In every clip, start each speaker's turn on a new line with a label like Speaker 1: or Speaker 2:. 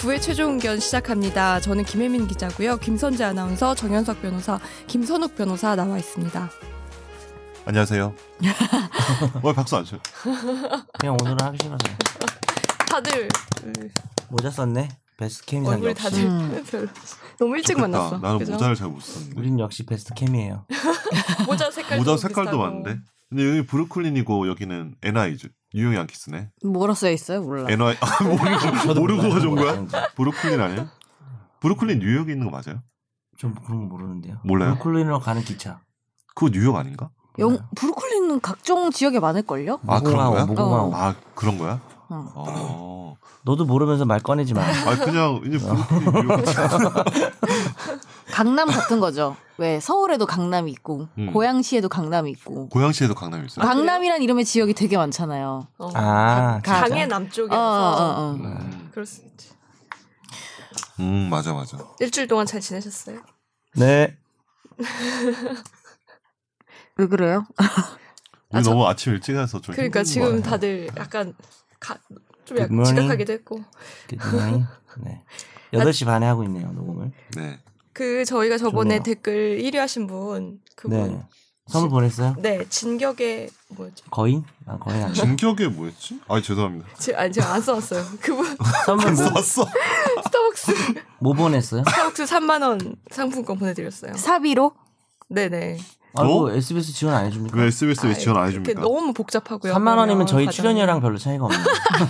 Speaker 1: 9회 최종 의견 시작합니다. 저는 김혜민 기자고요. 김선재 아나운서, 정현석 변호사, 김선욱 변호사 나와 있습니다.
Speaker 2: 안녕하세요. 왜 박수 안 쳐요?
Speaker 3: 그냥 오늘은 하기 싫어서
Speaker 1: 다들
Speaker 3: 모자 썼네. 베스트 캠이상
Speaker 1: 얼굴
Speaker 3: 역시.
Speaker 1: 다들
Speaker 4: 음.
Speaker 1: 별로 너무 일찍
Speaker 2: 좋겠다.
Speaker 1: 만났어.
Speaker 2: 나는
Speaker 1: 그죠?
Speaker 2: 모자를 잘 못 썼는데.
Speaker 3: 우린 역시 베스트 캠이에요.
Speaker 1: 모자 색깔
Speaker 2: 모자 색깔도 많은데. 근데 여기 브루클린이고 여기는 NI죠. 뉴욕 양키스네.
Speaker 4: 뭐라 써 있어요? 몰라.
Speaker 2: NY 아, 모르고 모르고 가져온 거야? 브루클린 아니에요? 브루클린 뉴욕에 있는 거 맞아요?
Speaker 3: 좀 그런 거 모르는데요.
Speaker 2: 몰라요?
Speaker 3: 브루클린으로 가는 기차.
Speaker 2: 그거 뉴욕 아닌가?
Speaker 4: 영 브루클린은 각종 지역에 많을걸요?
Speaker 2: 아, 그런 거야?
Speaker 3: 무궁화호.
Speaker 2: 아 그런 거야?
Speaker 4: 어.
Speaker 2: 어.
Speaker 3: 너도 모르면서 말 꺼내지 마.
Speaker 2: 아 그냥 이제 브루클린 뉴욕.
Speaker 4: 강남 같은 거죠. 왜 서울에도 강남이 있고
Speaker 2: 음.
Speaker 4: 고양시에도 강남이 있고
Speaker 2: 고양시에도 강남이 있어요.
Speaker 4: 강남이란 이름의 지역이 되게 많잖아요.
Speaker 1: 어.
Speaker 3: 아,
Speaker 4: 가-
Speaker 1: 강의
Speaker 4: 어,
Speaker 1: 남쪽이라서
Speaker 4: 어, 어.
Speaker 2: 음.
Speaker 1: 그럴 수 있지.
Speaker 2: 음 맞아 맞아.
Speaker 1: 일주일 동안 잘 지내셨어요?
Speaker 3: 네.
Speaker 4: 왜 그래요?
Speaker 2: 우리
Speaker 1: 아, 저-
Speaker 2: 너무 아침 일찍 해서 좀
Speaker 1: 그러니까 지금
Speaker 2: 거야.
Speaker 1: 다들 약간 가, 좀 약간. 지각하기도 했고
Speaker 3: 네. 8시 반에 하고 있네요, 녹음을.
Speaker 2: 네.
Speaker 1: 그 저희가 저번에
Speaker 3: 좋네요.
Speaker 1: 댓글 1위 하신 분 그분
Speaker 3: 네. 선물 보냈어요?
Speaker 1: 네, 진격의 뭐였지?
Speaker 3: 거인? 아, 거인 아니야.
Speaker 2: 진격에 뭐였지? 아 죄송합니다.
Speaker 1: 제, 아니 제가 안 써왔어요. 그분
Speaker 3: 선물 뭐,
Speaker 2: 썼어.
Speaker 1: 스타벅스
Speaker 3: 뭐 보냈어요?
Speaker 1: 스타벅스 3만 원 상품권 보내드렸어요.
Speaker 4: 사비로?
Speaker 1: 네네.
Speaker 3: 아이고, SBS 지원 안 해줍니까?
Speaker 2: 왜 SBS 왜 지원 안 해줍니까?
Speaker 1: 너무 복잡하고요.
Speaker 3: 3만 원이면 저희
Speaker 1: 과정이.
Speaker 3: 출연료랑 별로 차이가 없네요.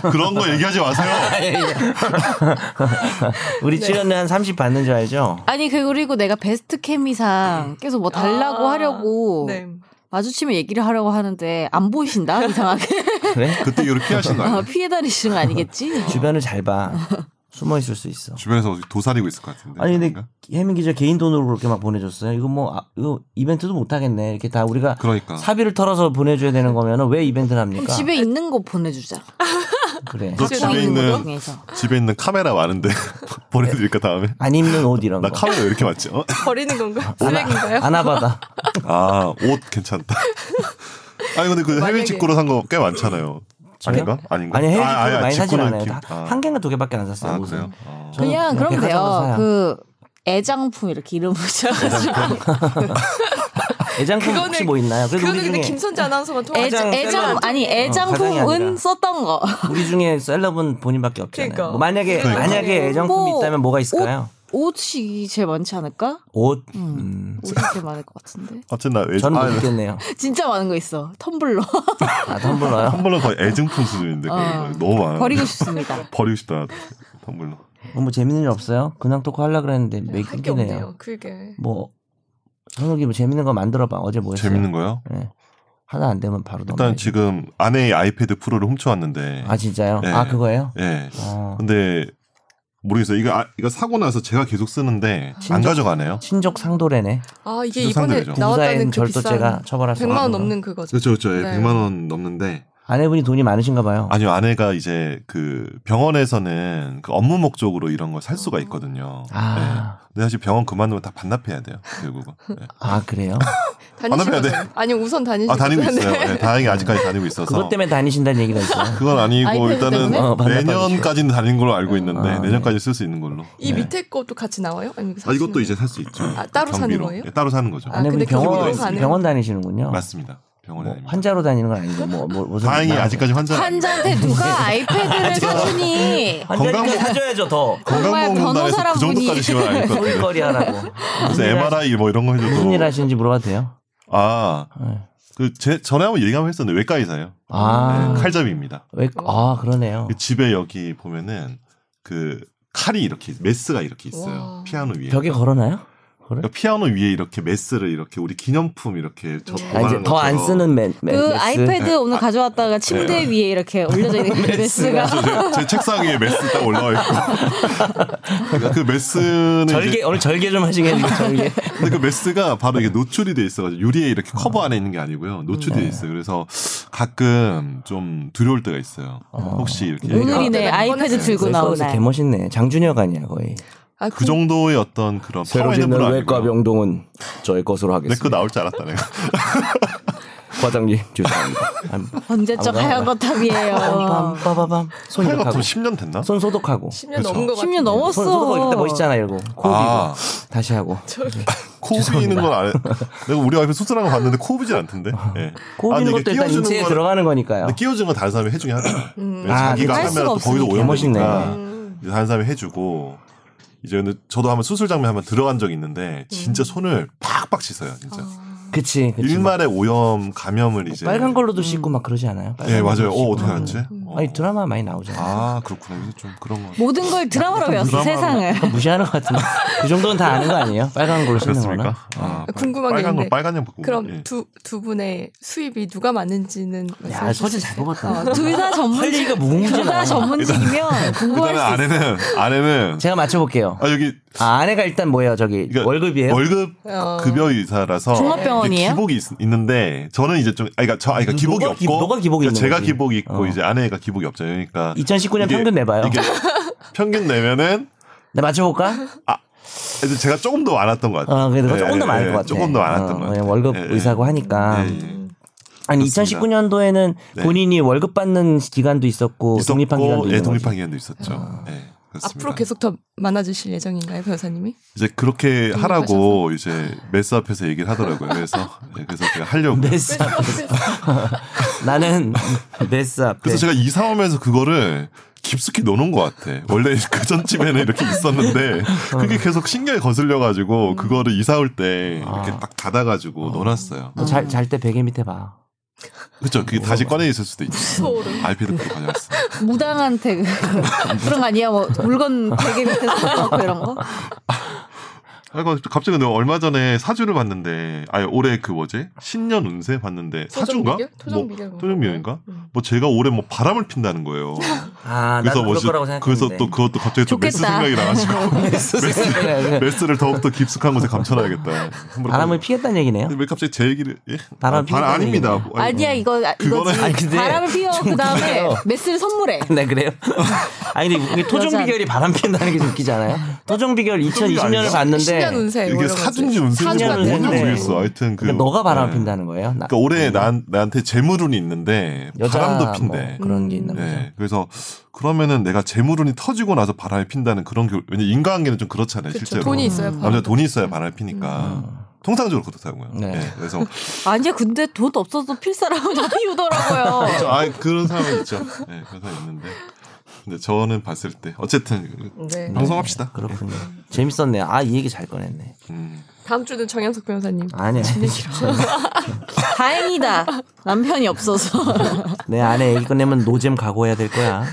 Speaker 2: 그런 거 얘기하지 마세요.
Speaker 3: 우리
Speaker 1: 네.
Speaker 3: 출연료 한 30 받는 줄 알죠?
Speaker 4: 아니 그 그리고 내가 베스트 케미상 계속 뭐 달라고
Speaker 1: 아,
Speaker 4: 하려고
Speaker 1: 네.
Speaker 4: 마주치면 얘기를 하려고 하는데 안 보이신다 이상하게
Speaker 3: 그래?
Speaker 2: 그때 이렇게 피하신 거
Speaker 4: 아,
Speaker 2: 아니에요?
Speaker 4: 피해 다니시는 거 아니겠지?
Speaker 3: 주변을 잘 봐. 숨어 있을 수 있어.
Speaker 2: 주변에서 도사리고 있을 것 같은데.
Speaker 3: 아니 근데? 혜민 기자 개인 돈으로 그렇게 막 보내줬어요. 이거 뭐 아, 이거 이벤트도 못 하겠네. 이렇게 다 우리가
Speaker 2: 그러니까
Speaker 3: 사비를 털어서 보내줘야 되는 거면은 왜 이벤트를 합니까?
Speaker 4: 집에 있는 거 보내주자.
Speaker 3: 그래.
Speaker 2: 너
Speaker 1: 집에 있는
Speaker 4: 중에서.
Speaker 2: 집에 있는 카메라 많은데 보내드릴까 다음에?
Speaker 3: 안 입는 옷 이런
Speaker 2: 나
Speaker 3: 거.
Speaker 2: 카메라 왜 이렇게 많지? 어?
Speaker 1: 버리는 건가? 쓰레기인가요?
Speaker 3: 아나바다.
Speaker 2: 아옷 괜찮다. 아니 근데 그 해외 직구로 산 거 꽤 많잖아요. 아닌가? 아닌가?
Speaker 3: 아니 해외
Speaker 2: 아,
Speaker 3: 직구를
Speaker 2: 아,
Speaker 3: 많이 사진 않아요.
Speaker 2: 아.
Speaker 3: 한 개인가 두 개밖에 안 샀어요.
Speaker 2: 아
Speaker 3: 옷은.
Speaker 2: 그래요? 아.
Speaker 4: 그냥 그럼 돼요.
Speaker 3: 사요.
Speaker 4: 그 애장품 이렇게 이름 붙여가지고
Speaker 3: 애장품
Speaker 1: 그거는-
Speaker 3: 혹시 뭐 있나요? 그래도
Speaker 1: 그거는
Speaker 3: 우리
Speaker 1: 근데 김선재 아나운서만 통화.
Speaker 4: 애장 애장 아니 애장품은
Speaker 3: 아니라.
Speaker 4: 썼던 거.
Speaker 3: 우리 중에 셀럽은 본인밖에 없잖아요.
Speaker 1: 그러니까.
Speaker 3: 뭐 만약에
Speaker 1: 그러니까.
Speaker 3: 만약에 애장품이
Speaker 4: 뭐,
Speaker 3: 있다면 뭐가 있을까요?
Speaker 4: 옷이 제일 많지 않을까?
Speaker 3: 옷.
Speaker 4: 음.
Speaker 3: 음.
Speaker 4: 옷이 제일 많을 것 같은데.
Speaker 2: 어쨌든 나 애증
Speaker 3: 저는
Speaker 2: 아,
Speaker 3: 못 믿겠네요.
Speaker 4: 진짜 많은 거 있어. 텀블러
Speaker 3: 아, 텀블러요?
Speaker 2: 텀블러 거의 애증품 수준인데
Speaker 4: 어.
Speaker 2: 너무 많아.
Speaker 4: 버리고 싶습니다.
Speaker 2: 버리고 싶다. 텀블러.
Speaker 3: 뭐, 뭐 재밌는 일 없어요? 근황 토크 하려 그랬는데 매 끊기네요.
Speaker 1: 그게.
Speaker 3: 뭐 현욱이 뭐 재밌는 거 만들어봐. 어제 뭐 했어요?
Speaker 2: 재밌는 거요?
Speaker 3: 예. 하나 안 되면 바로
Speaker 2: 일단
Speaker 3: 넘어가야지.
Speaker 2: 지금 아내의 아이패드 프로를 훔쳐왔는데.
Speaker 3: 아 진짜요?
Speaker 2: 네.
Speaker 3: 아 그거예요?
Speaker 2: 예.
Speaker 3: 어.
Speaker 2: 근데 모르겠어요. 이거 아, 이거 사고 나서 제가 계속 쓰는데 안
Speaker 3: 친정-
Speaker 2: 가져가네요.
Speaker 3: 친족 상도래네.
Speaker 1: 아 이게 이번에
Speaker 2: 상대죠.
Speaker 1: 나왔다는 그
Speaker 3: 절도죄가 처벌할 수
Speaker 1: 100만 원. 넘는 그거죠.
Speaker 2: 그렇죠, 그렇죠. 예,
Speaker 1: 네.
Speaker 2: 100만 원 넘는데
Speaker 3: 아내분이 돈이 많으신가 봐요.
Speaker 2: 아니요 아내가 이제 그 병원에서는 그 업무 목적으로 이런 걸 살 수가 있거든요.
Speaker 3: 아,
Speaker 2: 네. 근데 사실 병원 그만두면 다 반납해야 돼요. 결국은. 네.
Speaker 3: 아 그래요?
Speaker 1: 다니시고
Speaker 2: 안 해야
Speaker 1: 아니 우선 다니시고
Speaker 2: 아 다니고 있어요.
Speaker 1: 네.
Speaker 2: 네, 다행히 아직까지 다니고 있어서.
Speaker 3: 그것 때문에 다니신다는 얘기가 있어요.
Speaker 2: 그건 아니고 일단은?
Speaker 3: 어,
Speaker 2: 내년까지는 다닌 걸로 알고 있는데
Speaker 3: 아, 네.
Speaker 2: 내년까지 쓸 수 있는 걸로.
Speaker 1: 이
Speaker 3: 네.
Speaker 1: 밑에 것도 같이 나와요? 아니면
Speaker 2: 아 이것도 이제 살 수 있죠.
Speaker 1: 아, 따로 사는
Speaker 2: 경비로.
Speaker 1: 거예요?
Speaker 2: 예, 따로 사는 거죠.
Speaker 1: 아,
Speaker 3: 아내분이 병원? 병원 다니시는군요.
Speaker 2: 맞습니다. 병원에
Speaker 3: 뭐. 환자로 다니는 건 아니고 뭐, 뭐 무슨
Speaker 2: 다행히 아직까지 환자
Speaker 4: 환자한테 누가 아이패드를 사주니?
Speaker 3: 환자니까
Speaker 2: 건강-
Speaker 3: 사줘야죠 더.
Speaker 2: 건강보험공단에서
Speaker 4: 변호사란
Speaker 2: 그 정도까지 지원 아닐 것 같아요.
Speaker 3: 소리거리 하라고.
Speaker 2: 그래서 MRI 뭐 이런 거 해줘도
Speaker 3: 무슨 일 하시는지 물어봐도 돼요?
Speaker 2: 아,
Speaker 3: 네.
Speaker 2: 그 제, 전에 한번 얘기 한번 했었는데 외과 의사예요.
Speaker 3: 아,
Speaker 2: 네, 칼잡이입니다.
Speaker 3: 왜, 아 그러네요.
Speaker 2: 그 집에 여기 보면은 그 칼이 이렇게 메스가 이렇게 있어요.
Speaker 1: 와.
Speaker 2: 피아노 위에.
Speaker 3: 벽에 걸어놔요? 그래?
Speaker 2: 그러니까 피아노 위에 이렇게 메스를 이렇게 우리 기념품 이렇게 저
Speaker 3: 아, 이제 더 안 쓰는 맨, 맨,
Speaker 4: 그
Speaker 3: 메스?
Speaker 4: 아이패드 오늘 가져왔다가 침대 위에 이렇게 올려져 있는 그 메스가
Speaker 2: 제, 제 책상 위에 메스 딱 올라와 있고. 그러니까 그 메스는
Speaker 3: 절개
Speaker 2: 이제
Speaker 3: 오늘 절개 좀 하시겠네요. 절개.
Speaker 2: 근데 그 메스가 바로 이게 노출이 돼 있어가지고 유리에 이렇게 커버 안에 있는 게 아니고요. 노출이 돼 있어요. 그래서 가끔 좀 두려울 때가 있어요. 혹시 이렇게
Speaker 4: 오늘이네 아이패드 들고 나온
Speaker 3: 개
Speaker 4: 날.
Speaker 3: 멋있네. 장준혁 아니야 거의.
Speaker 1: 아,
Speaker 2: 그 정도의 어떤 그런
Speaker 3: 새로 짓는 외과. 병동은 저의 것으로
Speaker 2: 내
Speaker 3: 하겠습니다.
Speaker 2: 거 나올 줄 알았다 내가.
Speaker 3: 과장님 죄송합니다.
Speaker 4: 언제적. 하얀 거탑이에요.
Speaker 3: 빰빰빰빰 손
Speaker 2: 하얀 거탑 10년 됐나?
Speaker 3: 손 소독하고
Speaker 1: 10년
Speaker 2: 그쵸.
Speaker 1: 넘은 거
Speaker 4: 10년
Speaker 1: 같은데.
Speaker 4: 넘었어.
Speaker 3: 손 소독하고 멋있잖아 이러고 코
Speaker 2: 아.
Speaker 3: 비고 다시 하고
Speaker 2: 코 비는 건안 해. 내가 우리 와이프 수술한 거 봤는데 코 비진 않던데. 예.
Speaker 3: 코
Speaker 2: 아,
Speaker 3: 비는 것도 일단 인체에 들어가는 거니까요.
Speaker 2: 끼워주는 건 다른 사람이 해주긴 하더라.
Speaker 1: 음.
Speaker 2: 왜
Speaker 3: 아,
Speaker 2: 자기가
Speaker 4: 할
Speaker 2: 하면 거기도. 오염되니까
Speaker 1: 음.
Speaker 2: 이제 다른 사람이 해주고 이제 근데 저도 한번 수술 장면 한번 들어간 적이 있는데 진짜 손을 팍팍 씻어요 진짜.
Speaker 3: 그치 그치.
Speaker 2: 일말의 오염 감염을 이제.
Speaker 3: 빨간 걸로도 씻고 막 그러지 않아요? 빨간
Speaker 2: 예 맞아요. 어. 어떻게 알았지?
Speaker 1: 음.
Speaker 2: 어.
Speaker 3: 아니 드라마 많이 나오잖아요.
Speaker 2: 아 그렇구나. 그래서 좀 그런 거.
Speaker 4: 모든 걸 드라마로 배웠어
Speaker 2: 드라마로.
Speaker 4: 세상을.
Speaker 3: 무시하는 것 같은데 그 정도는 다 아는 거 아니에요? 빨간 걸로 씻는.
Speaker 2: 그렇습니까? 아,
Speaker 1: 궁금한 게
Speaker 2: 빨간 걸
Speaker 1: 있는데.
Speaker 2: 빨간 양 보고.
Speaker 1: 그럼
Speaker 2: 예.
Speaker 1: 두, 두 분의 수입이 누가 맞는지는
Speaker 3: 야
Speaker 1: 주실
Speaker 3: 잘? 뽑았다.
Speaker 1: 어,
Speaker 4: 둘다 전문직.
Speaker 3: 할 얘기가 무궁무진하네.
Speaker 4: 둘다 전문직이면 궁금할 수 있어.
Speaker 2: 아내는 아내는
Speaker 3: 제가 맞춰볼게요.
Speaker 2: 아 여기
Speaker 3: 아 아내가 일단 뭐예요? 저기
Speaker 2: 그러니까
Speaker 3: 월급이에요?
Speaker 2: 월급
Speaker 1: 어.
Speaker 2: 급여 의사라서
Speaker 4: 종합병원이에요?
Speaker 2: 기복이 있, 는데 저는 이제 좀 아니 그러니까 저 아니 그러니까 기복이
Speaker 3: 너가 기-
Speaker 2: 없고
Speaker 3: 너가 기복이
Speaker 2: 그러니까
Speaker 3: 있는
Speaker 2: 제가
Speaker 3: 거지.
Speaker 2: 기복이 있고
Speaker 3: 어.
Speaker 2: 이제 아내가 기복이 없잖아요. 그러니까
Speaker 3: 2019년
Speaker 2: 이게-
Speaker 3: 평균 내봐요.
Speaker 2: 이게 평균 내면은
Speaker 3: 네 맞춰볼까?
Speaker 2: 그래도 제가 조금 더 많았던 것 같아요.
Speaker 3: 어, 그래도
Speaker 2: 예,
Speaker 3: 조금 더
Speaker 2: 예,
Speaker 3: 많을
Speaker 2: 예,
Speaker 3: 것 같아.
Speaker 2: 조금 더 많았던
Speaker 3: 어,
Speaker 2: 것 같아요.
Speaker 3: 월급
Speaker 2: 예, 예.
Speaker 3: 의사고 하니까.
Speaker 2: 예, 예.
Speaker 3: 아니
Speaker 2: 그렇습니다.
Speaker 3: 2019년도에는
Speaker 2: 네.
Speaker 3: 본인이 월급 받는 기간도 있었고
Speaker 2: 있었고,
Speaker 3: 독립한 기간도
Speaker 2: 예, 독립한. 기간도 있었죠. 예, 그렇습니다.
Speaker 1: 앞으로 계속 더 많아지실 예정인가요, 변호사님이?
Speaker 2: 이제 그렇게. 하라고 이제 메스 앞에서 얘기를 하더라고요. 그래서 예, 그래서 제가 하려고.
Speaker 3: 메스 앞에 나는 메스 앞에
Speaker 2: 그래서 제가 이사 오면서 그거를 깊숙이 넣어놓은 것 같아. 원래 그 전집에는 이렇게 있었는데 그게 계속 신경에 거슬려가지고 그거를 이사 올 때 이렇게
Speaker 3: 아.
Speaker 2: 딱 닫아가지고 넣어놨어요.
Speaker 3: 잘때 베개 밑에 봐.
Speaker 2: 그렇죠. 그게 다시 꺼내 있을 수도 있지.
Speaker 1: 소름.
Speaker 2: RP도 그거 가져왔어.
Speaker 4: 무당한테 그- 그런 거 아니야? 뭐 물건 베개 밑에 섞어놓고 이런 거?
Speaker 2: 아이고 갑자기 내가 얼마 전에 사주를 봤는데 아니 올해 그 뭐지 신년 운세 봤는데 사주인가?
Speaker 1: 토정비결?
Speaker 2: 뭐
Speaker 1: 토정비결.
Speaker 2: 토정비결인가?
Speaker 1: 음.
Speaker 2: 뭐 제가 올해 뭐 바람을 핀다는 거예요.
Speaker 3: 아,
Speaker 2: 그래서 뭐지- 그래서. 또 그것도 갑자기 또 메스
Speaker 4: 좋겠다.
Speaker 2: 생각이 나가지고
Speaker 3: 메스
Speaker 2: 메스를 더욱더 깊숙한 곳에 감춰놔야겠다.
Speaker 3: 바람을 피겠다는 얘기네요.
Speaker 2: 왜 갑자기 제 얘기를 예?
Speaker 3: 바람
Speaker 2: 아, 아닙니다. 아니,
Speaker 4: 아니야 이거 아,
Speaker 2: 그거는-
Speaker 4: 이거지.
Speaker 3: 아니, 근데
Speaker 4: 바람을 피워 좀그 다음에. 메스를 선물해.
Speaker 3: 네 그래요? 아니 근데
Speaker 4: 여자-
Speaker 3: 비결이 바람 핀다는 게좀 웃기지 않아요? 토종 비결 2020년을
Speaker 2: 아니죠?
Speaker 3: 봤는데
Speaker 1: 신년 운세. 뭐
Speaker 2: 이게 사준지. 운세인지 뭔지. 모르겠어. 하여튼 그
Speaker 3: 그러니까 너가 바람을
Speaker 2: 네.
Speaker 3: 핀다는 거예요? 나,
Speaker 2: 그러니까 올해 난 나한테 재물운이 있는데 바람도 핀대.
Speaker 3: 뭐 그런 게 있는 거죠.
Speaker 2: 네, 그래서 그러면은 내가 재물운이 터지고 나서 바람이 핀다는 그런 게 왜냐 인간관계는 좀 그렇잖아요,
Speaker 1: 그쵸,
Speaker 2: 실제로.
Speaker 1: 돈이 있어야 바람.
Speaker 2: 남자 돈이 있어야 바람이 피니까. 통상적으로 그렇다고요.
Speaker 3: 네.
Speaker 2: 네. 그래서
Speaker 4: 아니야 근데 돈 없어서 필 사람은 다 피우더라고요.
Speaker 2: 저, 아 그런 사람이 있죠. 네, 그런 사람 있는데. 근데 저는 봤을 때 어쨌든
Speaker 1: 네.
Speaker 2: 방송합시다.
Speaker 3: 그렇군요. 재밌었네요. 아이 얘기 잘 꺼냈네.
Speaker 2: 음.
Speaker 1: 다음 주는 정현석 변호사님.
Speaker 3: 아니야.
Speaker 4: 다행이다. 남편이 없어서.
Speaker 3: 내 아내 얘기 꺼내면 노잼 각오해야 될 거야.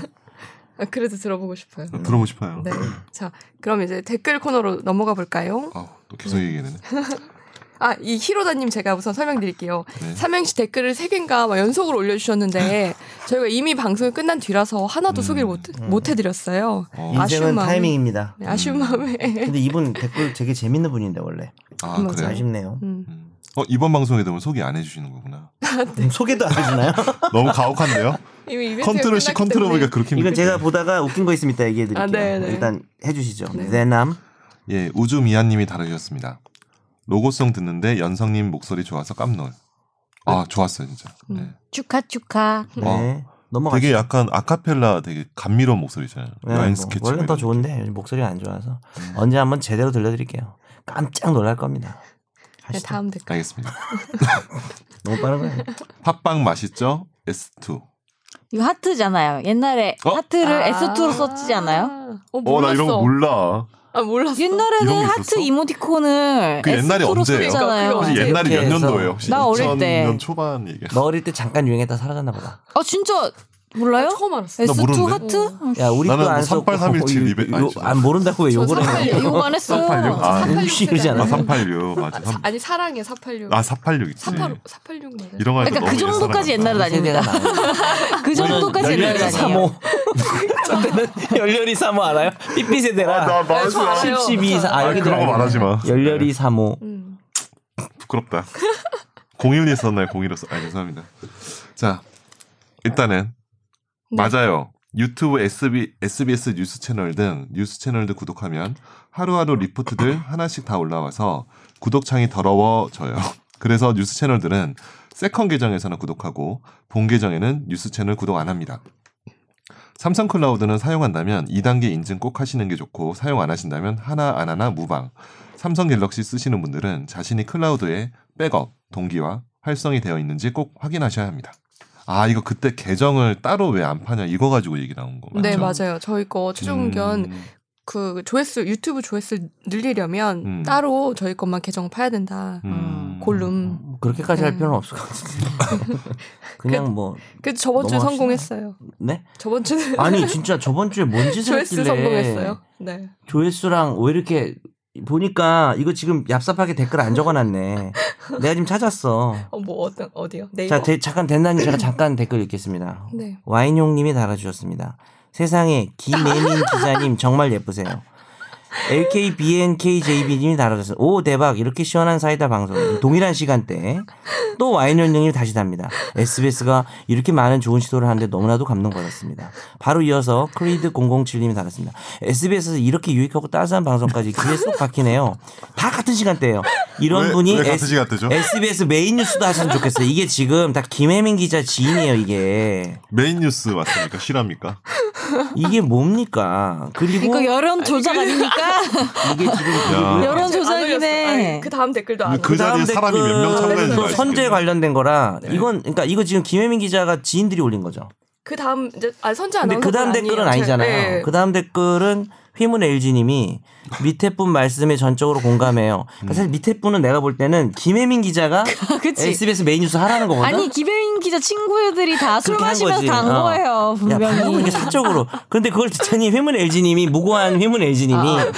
Speaker 1: 아, 그래도 들어보고 싶어요.
Speaker 2: 들어보고 싶어요.
Speaker 1: 네. 자, 그럼 이제 댓글 코너로 넘어가 볼까요?
Speaker 2: 아, 또 계속 얘기하네.
Speaker 1: 아, 이 히로다님 제가 우선 설명드릴게요.
Speaker 2: 네.
Speaker 1: 삼행시 댓글을 세 개인가 막 연속으로 올려주셨는데 저희가 이미 방송이 끝난 뒤라서 하나도 소개를 못, 못 해드렸어요.
Speaker 2: 어.
Speaker 1: 아쉬운
Speaker 3: 인생은
Speaker 1: 마음에.
Speaker 3: 타이밍입니다.
Speaker 1: 네, 아쉬운 마음에.
Speaker 3: 근데 이분 댓글 되게 재밌는 분인데 원래
Speaker 2: 아. 그래요?
Speaker 3: 아쉽네요.
Speaker 1: 음.
Speaker 2: 음. 어, 이번 방송에 되면 소개 안 해주시는 거구나.
Speaker 3: 음, 소개도 안 해주나요?
Speaker 2: 너무 가혹한데요? control C
Speaker 1: control.
Speaker 2: V가 그렇게
Speaker 3: 이건. 제가 보다가 웃긴 거 있으면 이따 얘기해드릴게요.
Speaker 1: 아, 네, 네.
Speaker 3: 일단 해주시죠.
Speaker 1: 네.
Speaker 3: 내남
Speaker 2: 예, 우주 미아님이 다루셨습니다. 로고송 듣는데 연성님 목소리 좋아서 깜놀. 아, 좋았어요, 진짜. 네.
Speaker 1: 음.
Speaker 4: 축하 축하.
Speaker 3: 네. 넘어가시죠.
Speaker 2: 되게 약간 아카펠라 되게 감미로운 목소리잖아요.
Speaker 3: 네,
Speaker 2: 여행
Speaker 3: 뭐,
Speaker 2: 스케치.
Speaker 3: 원래 더 좋은데 목소리가 안 좋아서
Speaker 2: 음.
Speaker 3: 언제 한번 제대로 들려드릴게요. 깜짝 놀랄 겁니다.
Speaker 1: 네. 다음 댓글.
Speaker 2: 알겠습니다.
Speaker 3: 너무 빠른 거예요.
Speaker 2: 팥빵 맛있죠? S2.
Speaker 4: 이거 하트잖아요. 옛날에
Speaker 2: 어?
Speaker 4: 하트를
Speaker 1: 아.
Speaker 4: S2로 썼지 않아요?
Speaker 1: 어.
Speaker 2: 나 이런 거 몰라.
Speaker 1: 아, 몰랐어.
Speaker 4: 옛날에는 하트? 이모티콘을
Speaker 2: 그 옛날이
Speaker 4: S2로
Speaker 2: 언제예요?
Speaker 1: 언제?
Speaker 2: 옛날이 몇 년도예요? 혹시
Speaker 4: 나 어릴 때.
Speaker 2: 2000년 초반 얘기.
Speaker 3: 너 어릴 때 잠깐 유행했다 사라졌나 보다.
Speaker 4: 아 진짜 몰라요?
Speaker 1: 아, 처음 알았어.
Speaker 2: 나
Speaker 4: S2
Speaker 2: 모르는데?
Speaker 4: 하트?
Speaker 3: 야 우리
Speaker 2: 나는 뭐38317
Speaker 3: 요-
Speaker 2: Liebe-
Speaker 3: 요-
Speaker 2: 아니지.
Speaker 3: 안 모른다고 왜 욕을 해?
Speaker 4: 이거 안 했어요.
Speaker 2: 386? 아,
Speaker 3: 음식 이러지 않아?
Speaker 2: 아, 386. 맞아. 삼-
Speaker 1: 아니 사랑해 486.
Speaker 2: 아, 486 있지.
Speaker 1: 486 486 맞아.
Speaker 2: 이런 거
Speaker 4: 그러니까 그 정도까지
Speaker 3: 세대가
Speaker 4: 다닙니다.
Speaker 3: 나요.
Speaker 4: 그 정도까지 다녀요.
Speaker 3: 3호. 저 때는 열렬히 3호 알아요? 삐삐 세대라.
Speaker 2: 아, 말하지
Speaker 1: 저
Speaker 2: 마.
Speaker 1: 알아요.
Speaker 3: 10, 12, 4.
Speaker 2: 아,
Speaker 3: 아,
Speaker 2: 그런 거 말하지 마.
Speaker 3: 열렬히 3호.
Speaker 1: 음.
Speaker 2: 부끄럽다. 01이 썼나요? 01로 써. 아, 죄송합니다. 자, 일단은
Speaker 1: 네.
Speaker 2: 맞아요. 유튜브 SB, SBS 뉴스 채널 등 뉴스 채널들 구독하면 하루하루 리포트들 하나씩 다 올라와서 구독창이 더러워져요. 그래서 뉴스 채널들은 second 계정에서는 구독하고 본 계정에는 뉴스 채널 구독 안 합니다. 삼성 클라우드는 사용한다면 2단계 인증 꼭 하시는 게 좋고 사용 안 하신다면 하나 안 하나 무방. 삼성 갤럭시 쓰시는 분들은 자신이 클라우드에 백업, 동기화, 활성이 되어 있는지 꼭 확인하셔야 합니다. 아 이거 그때 계정을 따로 왜 안 파냐 이거 가지고 얘기 나온 거 맞죠?
Speaker 1: 네 맞아요. 저희 거 최종 의견
Speaker 2: 음,
Speaker 1: 그 조회수 유튜브 조회수 늘리려면
Speaker 2: 음.
Speaker 1: 따로 저희 것만 계정 파야 된다.
Speaker 2: 음.
Speaker 1: 골룸.
Speaker 3: 뭐 그렇게까지 할
Speaker 1: 음.
Speaker 3: 필요는 없을 것 같은데. 그냥 뭐
Speaker 1: 그래서 저번 주에 성공했어요.
Speaker 3: 네?
Speaker 1: 저번 주에
Speaker 3: 아니 진짜 저번 주에 뭔 짓을
Speaker 1: 조회수
Speaker 3: 했길래
Speaker 1: 성공했어요. 네.
Speaker 3: 조회수랑 왜 이렇게 보니까 이거 지금 얍삽하게 댓글 안 적어놨네. 내가 지금 찾았어.
Speaker 1: 어, 뭐 어떤 어디요? 네이버.
Speaker 3: 자, 대- 잠깐 된다님 제가 잠깐 댓글 읽겠습니다.
Speaker 1: 네.
Speaker 3: 와인용님이 달아주셨습니다. 세상에 김예민 기자님 정말 예쁘세요. LKBNKJB님이 달아주셨어요. 오 대박 이렇게 시원한 사이다 방송 동일한 시간대 또 와인용님이 다시 답니다. SBS가 이렇게 많은 좋은 시도를 하는데 너무나도 감동받았습니다. 바로 이어서 크리드 007님이 달았습니다. SBS에서 이렇게 유익하고 따스한 방송까지 귀에 쏙 박히네요. 다 같은 시간대예요. 이런
Speaker 2: 왜-
Speaker 3: 분이
Speaker 2: 왜
Speaker 3: S-? SBS 메인 뉴스도 하시면 좋겠어요. 이게 지금 다 김혜민 기자 지인이에요, 이게.
Speaker 2: 메인 뉴스 맞습니까? 실합니까?
Speaker 3: 이게 뭡니까? 그리고
Speaker 4: 이거 여론 조작 아닙니까?
Speaker 3: 이게 지금
Speaker 2: 야.
Speaker 4: 여론
Speaker 1: 안
Speaker 4: 조작이네.
Speaker 1: 그 다음 댓글도
Speaker 2: 안그
Speaker 1: 올렸어요.
Speaker 2: 자리에 사람이 몇 명 참가했는지
Speaker 3: 또
Speaker 2: 알수
Speaker 3: 선제. 관련된 거라
Speaker 2: 네.
Speaker 3: 이건 그러니까 이거 지금 김혜민 기자가 지인들이 올린 거죠.
Speaker 1: 그 다음 이제 아 선재
Speaker 3: 근데
Speaker 1: 아나운서
Speaker 3: 그 다음 댓글은 아니잖아요.
Speaker 1: 네.
Speaker 3: 그 다음 댓글은 휘문 LG님이 밑에 분 말씀에 전적으로 공감해요. 그러니까 사실 밑에 분은 내가 볼 때는 김혜민 기자가
Speaker 4: 그치.
Speaker 3: SBS 메인 뉴스 하라는 거거든.
Speaker 4: 아니 김혜민 기자 친구들이 다 술 마시면서 한
Speaker 3: 어.
Speaker 4: 거예요
Speaker 3: 야,
Speaker 4: 분명히.
Speaker 3: 이게 사적으로. 근데 그걸 듣더니 휘문 LG님이 무고한 휘문 LG님이
Speaker 4: 아.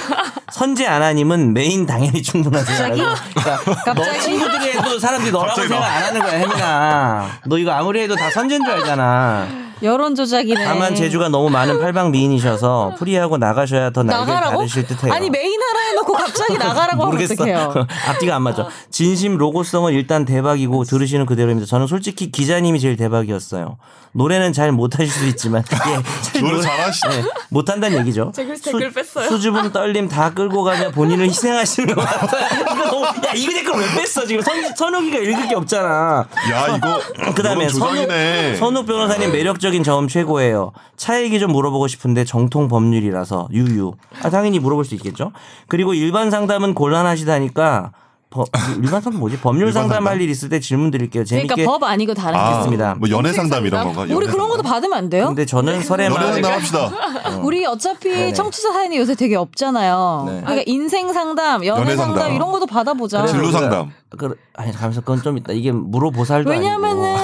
Speaker 3: 선재 아나님은 메인 당연히 충분하세요. 그러니까 너 친구들이 해도 사람들이 너라고
Speaker 2: 갑자기
Speaker 3: 생각
Speaker 2: 나.
Speaker 3: 안 하는 거야, 혜민아. 너 이거 아무리 해도 다 선재인 줄 알잖아.
Speaker 4: 여론 조작이네.
Speaker 3: 다만 재주가 너무 많은 팔방 미인이셔서 프리하고 나가셔야 더 날개를
Speaker 4: 나가라고?
Speaker 3: 다실 듯해요.
Speaker 4: 아니 메인 하라 해놓고 갑자기 나가라고 하면
Speaker 3: 모르겠어.
Speaker 4: 어떡해요.
Speaker 3: 앞뒤가 안 맞아. 진심 로고송은 일단 대박이고 들으시는 그대로입니다. 저는 솔직히 기자님이 제일 대박이었어요. 노래는 잘 못하실 수 있지만 예, 잘
Speaker 2: 노래 잘하시.
Speaker 3: 네, 못한다는 얘기죠.
Speaker 1: 뺐어요.
Speaker 3: 수줍음 떨림 다 끌고 가며 본인을 희생하시는 것 같아요. 이거 너무, 야, 이 댓글 왜 뺐어? 지금 선, 선욱이가 읽을 게 없잖아.
Speaker 2: 야 이거
Speaker 3: 그다음에 선욱. 선욱 변호사님 매력적 인점 최고예요. 차 얘기 좀 물어보고 싶은데 정통 법률이라서 유유. 아, 당연히 물어볼 수 있겠죠. 그리고 일반 상담은 곤란하시다니까 법, 일반 상담 뭐지? 법률
Speaker 2: 일반
Speaker 3: 상담할
Speaker 2: 상담?
Speaker 3: 일 있을 때 질문 드릴게요.
Speaker 4: 그러니까
Speaker 3: 재밌게.
Speaker 4: 법 아니고 다른 게
Speaker 2: 아. 뭐 연애 상담 이런? 건가?
Speaker 4: 우리 그런 것도? 받으면 안 돼요?
Speaker 3: 근데 저는 설에만
Speaker 2: 연애 상담 합시다.
Speaker 4: 우리 어차피
Speaker 3: 네네.
Speaker 4: 청취자 사연이 요새 되게 없잖아요.
Speaker 3: 네.
Speaker 4: 그러니까 인생 상담, 연애,
Speaker 2: 연애
Speaker 4: 상담,
Speaker 2: 상담.
Speaker 4: 이런 것도 받아보자.
Speaker 2: 진로 상담.
Speaker 3: 그, 아니 가면서 그건 좀 있다. 이게 물어보살도
Speaker 4: 왜냐면은
Speaker 3: 아니고.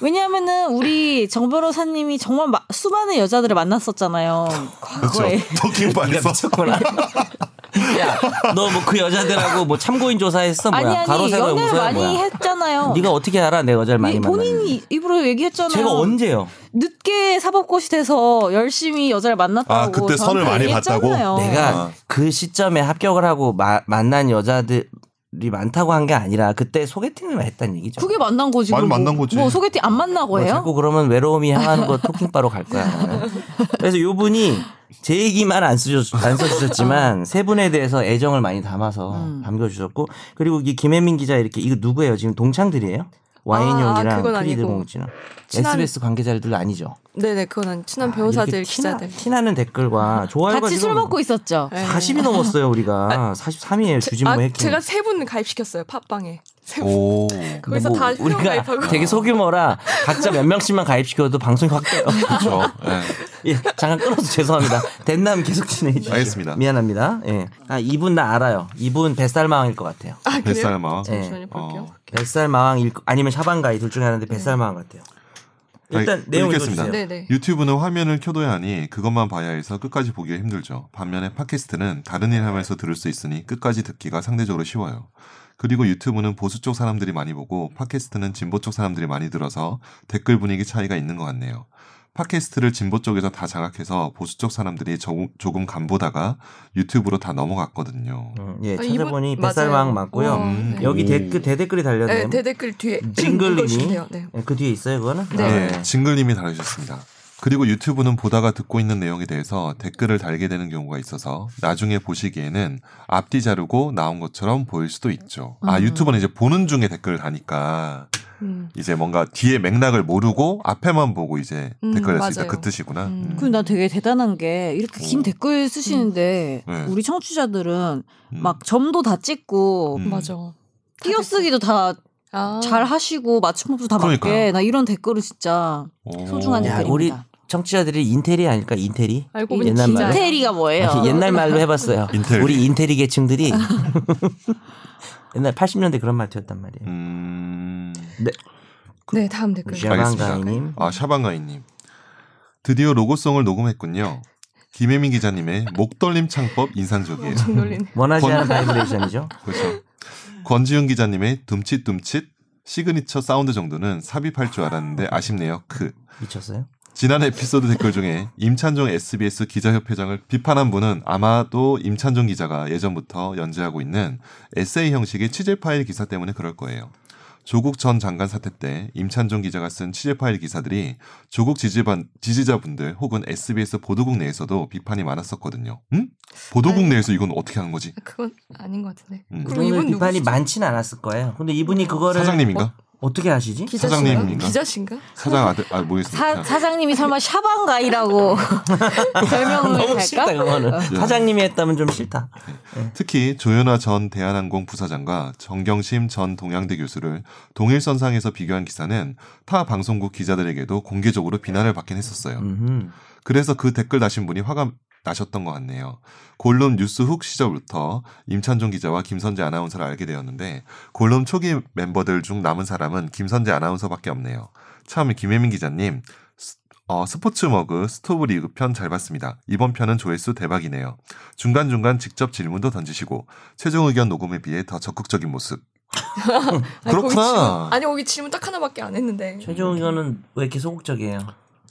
Speaker 4: 왜냐면은 우리 정 변호사님이 정말 마- 수많은 여자들을 만났었잖아요.
Speaker 2: 그렇죠.
Speaker 4: 과거에.
Speaker 2: 토킹
Speaker 3: 네가
Speaker 2: 발사.
Speaker 3: 미쳤구나. 야, 너 뭐 그 여자들하고 뭐 참고인 조사했어? 뭐야?
Speaker 4: 아니 아니
Speaker 3: 가로세로
Speaker 4: 연애를 많이
Speaker 3: 뭐야?
Speaker 4: 했잖아요.
Speaker 3: 네가 어떻게 알아? 내 여자를 많이
Speaker 4: 이-
Speaker 3: 만났는지.
Speaker 4: 본인이 입으로 얘기했잖아요.
Speaker 3: 제가 언제요?
Speaker 4: 늦게 사법고시 돼서 열심히 여자를 만났다고.
Speaker 2: 아, 그때 선을 많이 봤다고?
Speaker 3: 내가
Speaker 2: 아.
Speaker 3: 그 시점에 합격을 하고 마- 만난 여자들 이 많다고 한 게 아니라 그때 소개팅을 했다는 얘기죠.
Speaker 4: 그게 만난 거지.
Speaker 2: 많이
Speaker 4: 뭐-
Speaker 2: 만난 거지.
Speaker 4: 뭐 소개팅 안 만나고
Speaker 3: 뭐
Speaker 4: 해요?
Speaker 3: 자꾸 그러면 외로움이 향하는 거 토킹바로 갈 거야. 그래서 요 분이 제 얘기만 안, 쓰셨, 안 써주셨지만 세 분에 대해서 애정을 많이 담아서
Speaker 4: 음.
Speaker 3: 담겨주셨고 그리고 이 김혜민 기자 이렇게 이거 누구예요? 지금 동창들이에요? 와인용이랑
Speaker 1: 아,
Speaker 3: 크리드. 공치랑
Speaker 1: 친한-
Speaker 3: SBS 관계자들 아니죠?
Speaker 1: 네네 그건 한 친한
Speaker 3: 아,
Speaker 1: 변호사들
Speaker 3: 이렇게 티나,
Speaker 1: 기자들.
Speaker 3: 티나 는 댓글과 좋아요가
Speaker 4: 같이 술 먹고 있었죠.
Speaker 1: 네.
Speaker 3: 40이 넘었어요 우리가 43이에요 주진모
Speaker 1: 아,
Speaker 3: 해킹
Speaker 1: 제가 세 분 가입시켰어요 팟빵에. 세 분.
Speaker 2: 오.
Speaker 1: 거기서
Speaker 3: 뭐
Speaker 1: 다
Speaker 3: 우리가
Speaker 1: 가입하고.
Speaker 3: 되게 소규모라 각자 몇 명씩만 가입시켜도 방송이 확 돼요.
Speaker 2: 그렇죠. 예.
Speaker 3: 예, 잠깐 끊어서 죄송합니다. 된다음 계속 진행해 주시죠.
Speaker 2: 알겠습니다.
Speaker 3: 미안합니다. 예. 아, 이분 나 알아요. 이분 뱃살마왕일 것 같아요.
Speaker 1: 아, 그래요?
Speaker 2: 뱃살마.
Speaker 3: 예.
Speaker 1: 잠시만요 볼게요.
Speaker 2: 어.
Speaker 3: 뱃살마왕일 거- 아니면 샤방가이 둘 중에 하나인데 뱃살마왕 같아요. 일단
Speaker 2: 자,
Speaker 3: 내용
Speaker 2: 읽겠습니다.
Speaker 3: 읽어주세요.
Speaker 1: 네네.
Speaker 2: 유튜브는 화면을 켜둬야 하니 그것만 봐야 해서 끝까지 보기가 힘들죠. 반면에 팟캐스트는 다른 일 하면서 들을 수 있으니 끝까지 듣기가 상대적으로 쉬워요. 그리고 유튜브는 보수 쪽 사람들이 많이 보고 팟캐스트는 진보 쪽 사람들이 많이 들어서 댓글 분위기 차이가 있는 것 같네요. 팟캐스트를 진보 쪽에서 다 장악해서 보수 쪽 사람들이 조금, 조금 간보다가 유튜브로 다 넘어갔거든요.
Speaker 3: 음, 예,
Speaker 1: 아,
Speaker 3: 찾아보니
Speaker 1: 맞아요.
Speaker 3: 뱃살마왕 맞고요.
Speaker 1: 어,
Speaker 2: 음.
Speaker 1: 네.
Speaker 3: 여기
Speaker 2: 오.
Speaker 3: 댓글 대댓글이 달렸네요.
Speaker 1: 네, 대댓글 뒤에
Speaker 3: 징글님이.
Speaker 1: 네.
Speaker 3: 예, 그 뒤에 있어요, 그거는?
Speaker 1: 네.
Speaker 2: 네, 징글님이 달아주셨습니다. 그리고 유튜브는 보다가 듣고 있는 내용에 대해서 댓글을 달게 되는 경우가 있어서 나중에 보시기에는 앞뒤 자르고 나온 것처럼 보일 수도 있죠. 아,
Speaker 4: 음.
Speaker 2: 유튜브는 이제 보는 중에 댓글을 다니까
Speaker 1: 음.
Speaker 2: 이제 뭔가 뒤에 맥락을 모르고 앞에만 보고 이제
Speaker 1: 음,
Speaker 2: 댓글을
Speaker 1: 맞아요.
Speaker 2: 그 뜻이구나.
Speaker 1: 음.
Speaker 2: 음.
Speaker 4: 그리고 나 되게 대단한 게 이렇게 긴
Speaker 2: 오.
Speaker 4: 댓글 쓰시는데
Speaker 2: 네.
Speaker 4: 우리 청취자들은
Speaker 2: 음.
Speaker 4: 막 점도 다 찍고
Speaker 2: 음.
Speaker 1: 맞아.
Speaker 4: 띄어쓰기도 다잘
Speaker 1: 아.
Speaker 4: 하시고 맞춤법도 다
Speaker 2: 그러니까요.
Speaker 4: 맞게 나 이런 댓글을 진짜
Speaker 2: 오.
Speaker 4: 소중한
Speaker 3: 야,
Speaker 4: 댓글입니다.
Speaker 3: 우리 청취자들이 인텔이 아닐까 인텔이?
Speaker 1: 알고 보니
Speaker 3: 옛날. 말로.
Speaker 4: 인테리가 뭐예요?
Speaker 3: 옛날 말로 해봤어요.
Speaker 2: 인텔.
Speaker 3: 우리 인테리 계층들이 옛날 80년대 그런 말투였단 말이에요.
Speaker 2: 음.
Speaker 1: 네, 다음 댓글.
Speaker 3: 샤-
Speaker 2: 알겠습니다.
Speaker 3: 샤방가이님.
Speaker 2: 아 샤방가이님 드디어 로고송을 녹음했군요. 김혜민 기자님의 목떨림 창법 인상적이에요.
Speaker 3: 원하지
Speaker 2: 권-
Speaker 3: 않은 바이브레이션이죠.
Speaker 2: 그렇죠. 권지윤 기자님의 둠칫둠칫 시그니처 사운드 정도는 삽입할 줄 알았는데 아쉽네요. 크.
Speaker 3: 미쳤어요?
Speaker 2: 지난 에피소드 댓글 중에 임찬종 SBS 기자협회장을 비판한 분은 아마도 임찬종 기자가 예전부터 연재하고 있는 에세이 형식의 취재 파일 기사 때문에 그럴 거예요. 조국 전 장관 사태 때 임찬종 기자가 쓴 취재 파일 기사들이 조국 지지반, 지지자분들 혹은 SBS 보도국 내에서도 비판이 많았었거든요. 응? 보도국
Speaker 1: 아니.
Speaker 2: 내에서 이건 어떻게 하는 거지?
Speaker 1: 그건 아닌 것 같은데.
Speaker 2: 음.
Speaker 3: 오늘
Speaker 1: 이분
Speaker 3: 비판이
Speaker 1: 누구시죠?
Speaker 3: 많지는 않았을 거예요. 근데 이분이 그거를
Speaker 2: 사장님인가?
Speaker 3: 어, 떻게 아시지?
Speaker 2: 사장님인가?
Speaker 1: 기자신가?
Speaker 2: 사장 아들 아 모르겠습니다.
Speaker 4: 사, 사장님이 설마 샤방가이라고 별명을
Speaker 3: 너무 싫다
Speaker 4: 할까?
Speaker 3: 그거는.
Speaker 2: 예.
Speaker 3: 사장님이 했다면 좀 싫다.
Speaker 2: 특히 조현아 전 대한항공 부사장과 정경심 전 동양대 교수를 동일선상에서 비교한 기사는 타 방송국 기자들에게도 공개적으로 비난을 받긴 했었어요.
Speaker 3: 음흠.
Speaker 2: 그래서 그 댓글 다신 분이 화가 나셨던 것 같네요. 골룸 뉴스 훅 시절부터 임찬종 기자와 김선재 아나운서를 알게 되었는데 골룸 초기 멤버들 중 남은 사람은 김선재 아나운서밖에 없네요. 참 김혜민 기자님 스, 어, 스포츠 머그 스토브 리그 편 잘 봤습니다. 이번 편은 조회수 대박이네요. 중간중간 직접 질문도 던지시고 최종 의견 녹음에 비해 더 적극적인 모습.
Speaker 1: 아니,
Speaker 2: 그렇구나.
Speaker 1: 질문- 아니 거기 질문 딱 하나밖에 안 했는데.
Speaker 3: 최종 의견은 왜 이렇게 소극적이에요?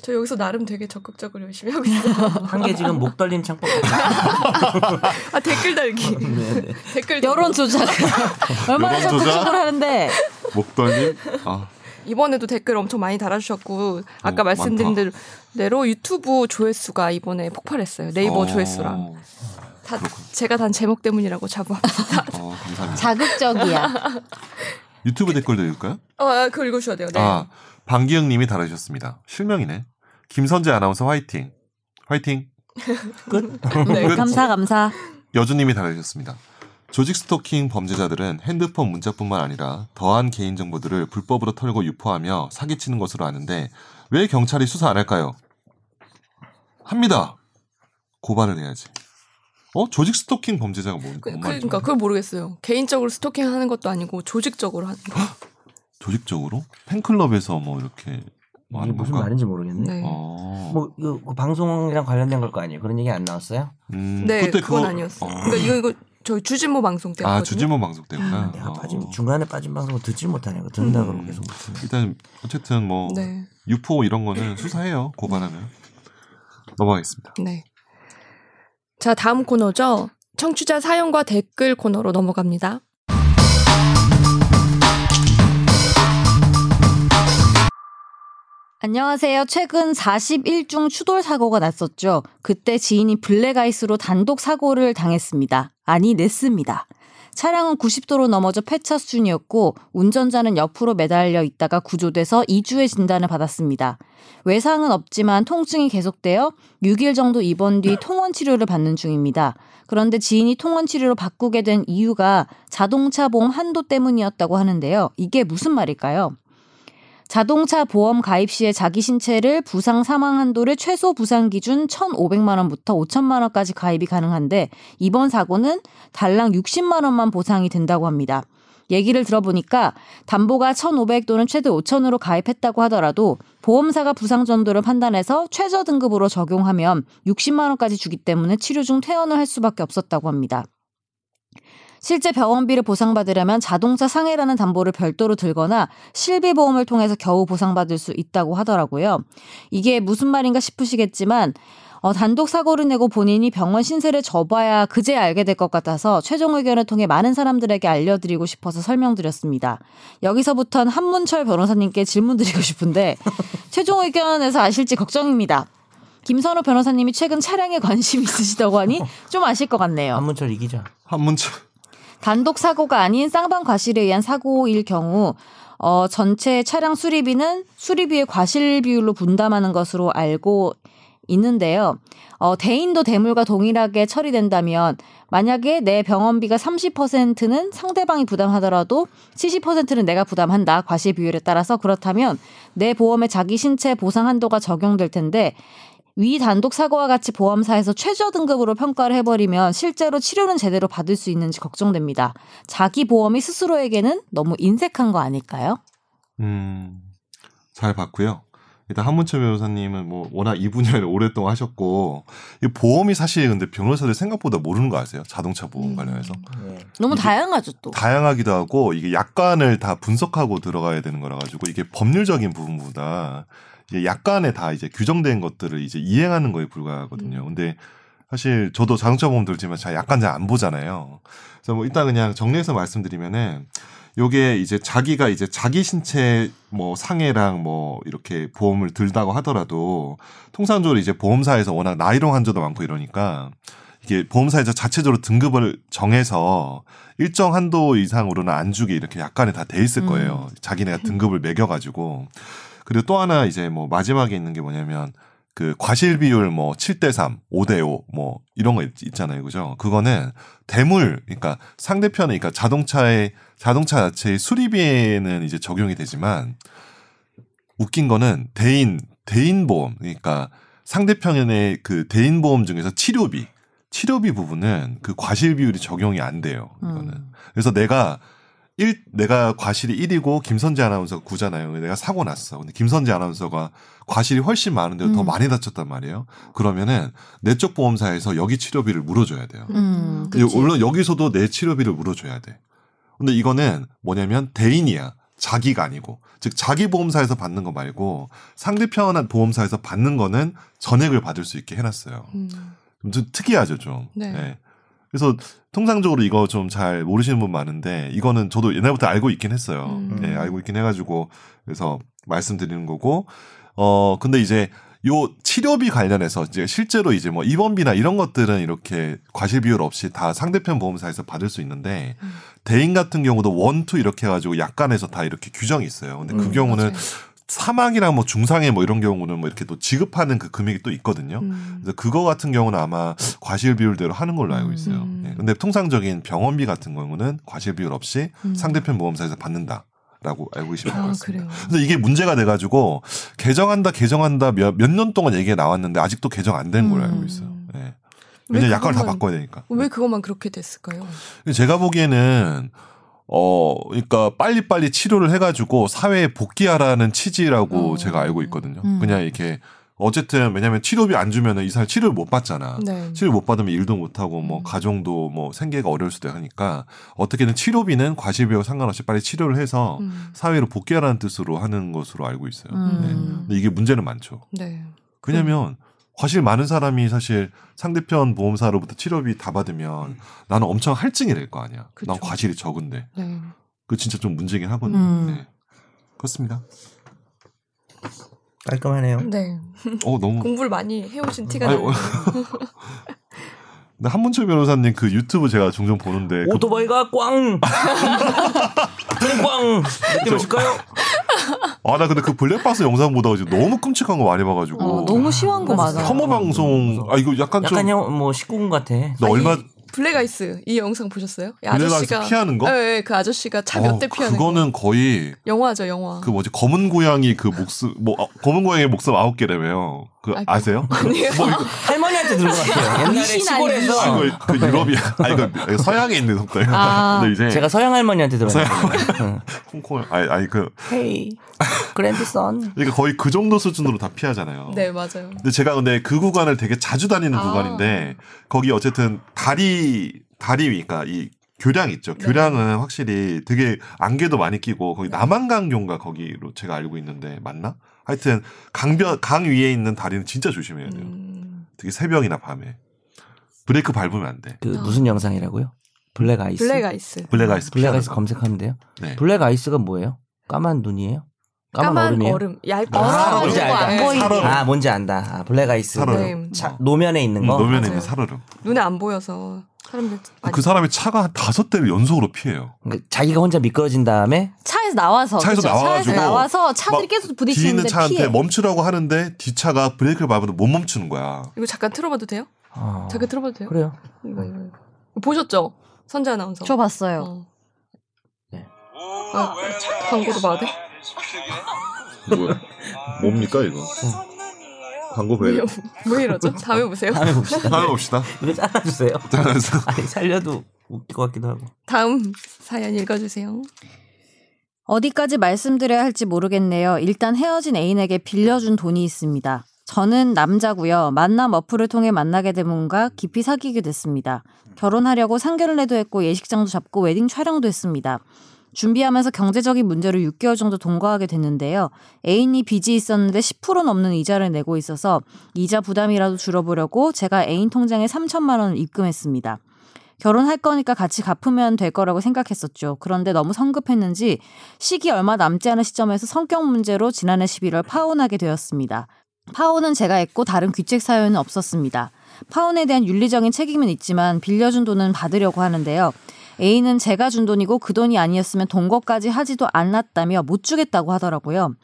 Speaker 1: 저 여기서 나름 되게 적극적으로 열심히 하고 있어요.
Speaker 3: 한 개 지금 목덜림 창법.
Speaker 1: 아 댓글 달기.
Speaker 3: 네, 네.
Speaker 1: 댓글
Speaker 4: 여론 조작 얼마나
Speaker 2: 여론 조작?
Speaker 4: 적극적으로 하는데
Speaker 2: 목덜님 아,
Speaker 1: 이번에도 댓글 엄청 많이 달아주셨고 아까
Speaker 2: 어,
Speaker 1: 말씀드린
Speaker 2: 많다.
Speaker 1: 대로 유튜브 조회수가 이번에 폭발했어요. 네이버
Speaker 2: 어,
Speaker 1: 조회수랑 다
Speaker 2: 그렇군.
Speaker 1: 제가 단 제목 때문이라고 자부합니다.
Speaker 2: 어, 감사합니다.
Speaker 4: 자극적이야.
Speaker 2: 유튜브 댓글도 읽을까요?
Speaker 1: 어, 아, 그거 읽으셔야 돼요. 네.
Speaker 2: 아, 방기영 님이 달아주셨습니다. 실명이네. 김선재 아나운서 화이팅. 화이팅.
Speaker 3: 끝.
Speaker 1: 네.
Speaker 2: 끝.
Speaker 4: 감사 감사.
Speaker 2: 여주님이 달아주셨습니다. 조직 스토킹 범죄자들은 핸드폰 문자뿐만 아니라 더한 개인 정보들을 불법으로 털고 유포하며 사기치는 것으로 아는데 왜 경찰이 수사 안 할까요? 합니다. 고발을 해야지. 어? 조직 스토킹 범죄자가 뭔,
Speaker 1: 그? 그러니까 그걸 모르겠어요. 개인적으로 스토킹 하는 것도 아니고 조직적으로 하는 거.
Speaker 2: 조직적으로? 팬클럽에서 뭐 이렇게 뭐
Speaker 3: 이게
Speaker 2: 하는
Speaker 3: 무슨? 말인지 모르겠네.
Speaker 1: 네.
Speaker 2: 어.
Speaker 3: 뭐 이거 그 방송이랑 관련된 걸 거 아니에요? 그런 얘기 안 나왔어요?
Speaker 2: 음,
Speaker 1: 네,
Speaker 2: 그때
Speaker 1: 그건
Speaker 2: 그거-
Speaker 1: 아니었어요.
Speaker 2: 어.
Speaker 1: 그러니까 이거 이거 저희 주진모 방송 때였거든요.
Speaker 2: 아 주진모 방송 때구나.
Speaker 3: 내가
Speaker 2: 어.
Speaker 3: 빠진 중간에 빠진 방송을 듣질 못하네요. 듣는다
Speaker 1: 음.
Speaker 3: 그러고 계속 듣네.
Speaker 2: 일단 어쨌든 뭐
Speaker 1: 네,
Speaker 2: 유포 이런 거는 수사해요 고발하면 넘어가겠습니다.
Speaker 1: 네. 자 다음 코너죠. 청취자 사연과 댓글 코너로 넘어갑니다.
Speaker 4: 안녕하세요. 최근 41중 추돌 사고가 났었죠. 그때 지인이 블랙아이스로 단독 사고를 당했습니다. 아니, 냈습니다. 차량은 90도로 넘어져 폐차 수준이었고 운전자는 옆으로 매달려 있다가 구조돼서 2주의 진단을 받았습니다. 외상은 없지만 통증이 계속되어 6일 정도 입원 뒤 통원 치료를 받는 중입니다. 그런데 지인이 통원 치료로 바꾸게 된 이유가 자동차 보험 한도 때문이었다고 하는데요. 이게 무슨 말일까요? 자동차 보험 가입 시에 자기 신체를 부상 사망 한도를 최소 부상 기준 1,500만 원부터 5천만 원까지 가입이 가능한데 이번 사고는 달랑 60만 원만 보상이 된다고 합니다. 얘기를 들어보니까 담보가 1,500 또는 최대 5천으로 가입했다고 하더라도 보험사가 부상 정도를 판단해서 최저 등급으로 적용하면 60만 원까지 주기 때문에 치료 중 퇴원을 할 수밖에 없었다고 합니다. 실제 병원비를 보상받으려면 자동차 상해라는 담보를 별도로 들거나 실비보험을 통해서 겨우 보상받을 수 있다고 하더라고요. 이게 무슨 말인가 싶으시겠지만 어, 단독 사고를 내고 본인이 병원 신세를 져봐야 그제 알게 될 것 같아서 최종 의견을 통해 많은 사람들에게 알려드리고 싶어서 설명드렸습니다. 여기서부터는 한문철 변호사님께 질문드리고 싶은데 최종 의견에서 아실지 걱정입니다. 김선호 변호사님이 최근 차량에 관심 있으시다고 하니 좀 아실 것 같네요.
Speaker 3: 한문철 이기자.
Speaker 2: 한문철
Speaker 4: 단독 사고가 아닌 쌍방 과실에 의한 사고일 경우 어, 전체 차량 수리비는 수리비의 과실 비율로 분담하는 것으로 알고 있는데요. 어, 대인도 대물과 동일하게 처리된다면 만약에 내 병원비가 30%는 상대방이 부담하더라도 70%는 내가 부담한다. 과실 비율에 따라서 그렇다면 내 보험에 자기 신체 보상 한도가 적용될 텐데 위 단독 사고와 같이 보험사에서 최저 등급으로 평가를 해버리면 실제로 치료는 제대로 받을 수 있는지 걱정됩니다. 자기 보험이 스스로에게는 너무 인색한 거 아닐까요?
Speaker 2: 음, 잘 봤고요. 일단 한문철 변호사님은 뭐 워낙 이 분야를 오랫동안 하셨고 이 보험이 사실 근데 변호사들 생각보다 모르는 거 아세요? 자동차 보험
Speaker 1: 음.
Speaker 2: 관련해서
Speaker 4: 너무
Speaker 2: 이게
Speaker 4: 다양하죠 또.
Speaker 2: 다양하기도 하고 이게 약관을 다 분석하고 들어가야 되는 거라 가지고 이게 법률적인 부분보다 약관에 다 이제 규정된 것들을 이제 이행하는 거에 불과하거든요.
Speaker 1: 음.
Speaker 2: 근데 사실 저도 자동차 보험 들지만 잘 약관 잘안 보잖아요. 그래서 뭐 일단 그냥 정리해서 말씀드리면은 요게 이제 자기가 이제 자기 신체 뭐 상해랑 뭐 이렇게 보험을 들다고 하더라도 통상적으로 이제 보험사에서 워낙 나이롱 한조도 많고 이러니까 이게 보험사에서 자체적으로 등급을 정해서 일정 한도 이상으로는 안 주게 이렇게 약관에 다돼 있을 거예요. 자기네가 등급을 매겨가지고. 그리고 또 하나 이제 뭐 마지막에 있는 게 뭐냐면 그 과실 비율 뭐 7대 3, 5대 5 뭐 이런 거 있, 있잖아요. 그죠? 그거는 대물 그러니까 상대편에 그러니까 자동차의 자동차 자체의 수리비에는 이제 적용이 되지만 웃긴 거는 대인 대인 보험 그러니까 상대편의 그 대인 보험 중에서 치료비 치료비 부분은 그 과실 비율이 적용이 안 돼요. 이거는.
Speaker 4: 음.
Speaker 2: 그래서 내가 일 내가 과실이 1이고 김선재 아나운서가 9잖아요. 내가 사고 났어. 근데 김선재 아나운서가 과실이 훨씬 많은데 더
Speaker 4: 음.
Speaker 2: 많이 다쳤단 말이에요. 그러면은 내 쪽 보험사에서 여기 치료비를 물어줘야 돼요.
Speaker 4: 음.
Speaker 2: 물론 여기서도 내 치료비를 물어줘야 돼. 근데 이거는 뭐냐면 대인이야. 자기가 아니고. 즉, 자기 보험사에서 받는 거 말고 상대편 보험사에서 받는 거는 전액을 받을 수 있게 해놨어요.
Speaker 1: 음.
Speaker 2: 좀 특이하죠, 좀.
Speaker 1: 네.
Speaker 2: 네. 그래서 통상적으로 이거 좀 잘 모르시는 분 많은데 이거는 저도 옛날부터 알고 있긴 했어요.
Speaker 1: 음.
Speaker 2: 네, 알고 있긴 해가지고 그래서 말씀드리는 거고 어 근데 이제 요 치료비 관련해서 이제 실제로 이제 뭐 입원비나 이런 것들은 이렇게 과실 비율 없이 다 상대편 보험사에서 받을 수 있는데
Speaker 1: 음.
Speaker 2: 대인 같은 경우도 원투 이렇게 해가지고 약관에서 다 이렇게 규정이 있어요. 근데 그
Speaker 3: 음,
Speaker 2: 경우는
Speaker 1: 맞아요.
Speaker 2: 사망이랑 뭐 중상해 뭐 이런 경우는 뭐 이렇게 또 지급하는 그 금액이 또 있거든요.
Speaker 1: 음.
Speaker 2: 그래서 그거 같은 경우는 아마 과실 비율대로 하는 걸로 알고 있어요.
Speaker 1: 음.
Speaker 2: 예. 근데 통상적인 병원비 같은 경우는 과실 비율 없이
Speaker 1: 음.
Speaker 2: 상대편 보험사에서 받는다 라고 알고 계시면 될것
Speaker 1: 아,
Speaker 2: 같습니다.
Speaker 1: 그래요.
Speaker 2: 근데 이게 문제가 돼가지고 개정한다 개정한다 몇 년 동안 얘기가 나왔는데 아직도 개정 안 된 걸로
Speaker 1: 음.
Speaker 2: 알고 있어요. 예.
Speaker 1: 왜
Speaker 2: 왜냐면 약관을 다 바꿔야 되니까.
Speaker 1: 왜 그것만 그렇게 됐을까요?
Speaker 2: 제가 보기에는 어 그러니까 빨리빨리 치료를 해가지고 사회에 복귀하라는 취지라고
Speaker 1: 어.
Speaker 2: 제가 알고 있거든요.
Speaker 4: 음.
Speaker 2: 그냥 이렇게 어쨌든 왜냐면 치료비 안 주면은 이 사람 치료를 못 받잖아.
Speaker 1: 네.
Speaker 2: 치료 못 받으면 일도 못 하고 뭐
Speaker 1: 음.
Speaker 2: 가정도 뭐 생계가 어려울 수도 하니까 어떻게든 치료비는 과실비와 상관없이 빨리 치료를 해서
Speaker 1: 음.
Speaker 2: 사회로 복귀하라는 뜻으로 하는 것으로 알고 있어요.
Speaker 4: 음.
Speaker 2: 네. 근데 이게 문제는 많죠.
Speaker 1: 네.
Speaker 2: 왜냐면 과실 많은 사람이 사실 상대편 보험사로부터 치료비 다 받으면 나는 엄청 할증이 될 거 아니야. 난
Speaker 1: 그쵸.
Speaker 2: 과실이 적은데.
Speaker 1: 네.
Speaker 2: 그 진짜 좀 문제긴 하거든요.
Speaker 4: 음.
Speaker 2: 네. 그렇습니다.
Speaker 3: 깔끔하네요.
Speaker 1: 네.
Speaker 2: 어 너무.
Speaker 1: 공부를 많이 해오신 티가 나요.
Speaker 2: 근데 한문철 변호사님 그 유튜브 제가 종종 보는데 그-
Speaker 3: 오토바이가 꽝! 꽝! 느낌 오실까요?
Speaker 2: 아 나 근데 그 블랙박스 영상 보다가 지금 너무 끔찍한 거 많이 봐가지고
Speaker 4: 어, 너무 심한 거
Speaker 3: 맞아.
Speaker 2: 혐오 방송 아 이거 약간
Speaker 3: 약간
Speaker 2: 좀
Speaker 3: 형, 뭐 19금 같아.
Speaker 2: 나 얼마
Speaker 1: 블랙아이스 이 영상 보셨어요? 아저씨가
Speaker 2: 피하는 거?
Speaker 1: 네, 네, 그 아저씨가 차 몇대
Speaker 2: 어,
Speaker 1: 피하는
Speaker 2: 그거는
Speaker 1: 거.
Speaker 2: 거의
Speaker 1: 영화죠, 영화.
Speaker 2: 그 뭐지 검은 고양이 그 목숨 뭐 아, 검은 고양이 목숨 아홉 개래매요. 그.
Speaker 1: 아
Speaker 2: 세요?
Speaker 1: 아니에요.
Speaker 2: 뭐
Speaker 3: 할머니한테 들은 것 같아요. 옛날에 시골에서
Speaker 2: 아, 이거 그 유럽이야. 아 이거 서양에 있는 속담이에요.
Speaker 4: 아.
Speaker 2: 근데 이제
Speaker 3: 제가 서양 할머니한테 들었어요.
Speaker 2: 홍콩 아니 아니 그
Speaker 3: 헤이, 그랜드선.
Speaker 2: 그러니까 거의 그 정도 수준으로 다 피하잖아요.
Speaker 1: 네, 맞아요.
Speaker 2: 근데 제가 근데 그 구간을 되게 자주 다니는
Speaker 1: 아.
Speaker 2: 구간인데 거기 어쨌든 다리 다리 그러니까 이 교량 있죠.
Speaker 1: 네.
Speaker 2: 교량은 확실히 되게 안개도 많이 끼고 거기 남한강교인가 거기로 제가 알고 있는데 맞나? 하여튼 강변 강 위에 있는 다리는 진짜 조심해야 돼요.
Speaker 1: 음,
Speaker 2: 특히 새벽이나 밤에 브레이크 밟으면 안 돼.
Speaker 3: 그 무슨 영상이라고요? 블랙 아이스.
Speaker 1: 블랙 아이스.
Speaker 2: 블랙 아이스
Speaker 3: 블랙 아이스
Speaker 2: 거.
Speaker 3: 검색하면 돼요.
Speaker 2: 네.
Speaker 3: 블랙 아이스가 뭐예요? 까만 눈이에요? 까만,
Speaker 1: 까만
Speaker 3: 얼음이에요?
Speaker 1: 얼음, 얇은
Speaker 2: 아, 뭔지
Speaker 1: 얼음.
Speaker 3: 안다.
Speaker 1: 네.
Speaker 4: 안 보이게.
Speaker 2: 살얼음.
Speaker 3: 아 뭔지 안다. 아, 블랙 아이스.
Speaker 1: 네.
Speaker 3: 차, 노면에 있는
Speaker 2: 음,
Speaker 3: 거.
Speaker 2: 노면에
Speaker 1: 맞아요.
Speaker 2: 있는 살얼음.
Speaker 1: 눈에 안 보여서 사람들
Speaker 2: 그 사람이 차가 한 다섯 대를 연속으로 피해요.
Speaker 3: 그러니까 자기가 혼자 미끄러진 다음에
Speaker 4: 차에서 나와서
Speaker 2: 차에서
Speaker 4: 그죠?
Speaker 2: 나와가지고
Speaker 4: 차에서 나와서 차들이
Speaker 2: 막
Speaker 4: 계속
Speaker 2: 뒤에 있는
Speaker 4: 부딪히는데
Speaker 2: 차한테
Speaker 4: 피해.
Speaker 2: 멈추라고 하는데 뒷차가 브레이크를 밟아도 못 멈추는 거야.
Speaker 1: 이거 잠깐 틀어봐도 돼요?
Speaker 3: 어,
Speaker 1: 잠깐 틀어봐도 돼요?
Speaker 3: 그래요.
Speaker 1: 이거, 이거, 이거. 보셨죠? 선재 아나운서.
Speaker 4: 저 봤어요.
Speaker 1: 어.
Speaker 3: 네.
Speaker 1: 아, 차- 광고도 봐야 돼?
Speaker 2: 뭐야? 뭡니까 이거? 광고
Speaker 1: 왜, 왜 이러죠? 다음에 보세요.
Speaker 3: 다음에 봅시다.
Speaker 2: 다음에 봅시다.
Speaker 3: 이거 잘라주세요.
Speaker 2: 그래서
Speaker 3: 아니 살려도 웃길 것 같기도 하고.
Speaker 1: 다음 사연 읽어주세요.
Speaker 4: 어디까지 말씀드려야 할지 모르겠네요. 일단 헤어진 애인에게 빌려준 돈이 있습니다. 저는 남자고요. 만남 어플을 통해 만나게 된 분과 깊이 사귀게 됐습니다. 결혼하려고 상견례도 했고 예식장도 잡고 웨딩 촬영도 했습니다. 준비하면서 경제적인 문제로 6개월 정도 동거하게 됐는데요. 애인이 빚이 있었는데 10% 넘는 이자를 내고 있어서 이자 부담이라도 줄여보려고 제가 애인 통장에 3천만 원을 입금했습니다. 결혼할 거니까 같이 갚으면 될 거라고 생각했었죠. 그런데 너무 성급했는지 시기 얼마 남지 않은 시점에서 성격 문제로 지난해 11월 파혼하게 되었습니다. 파혼은 제가 했고 다른 귀책 사연은 없었습니다. 파혼에 대한 윤리적인 책임은 있지만 빌려준 돈은 받으려고 하는데요. A는 제가 준 돈이고 그 돈이 아니었으면 동거까지 하지도 않았다며 못 주겠다고 하더라고요.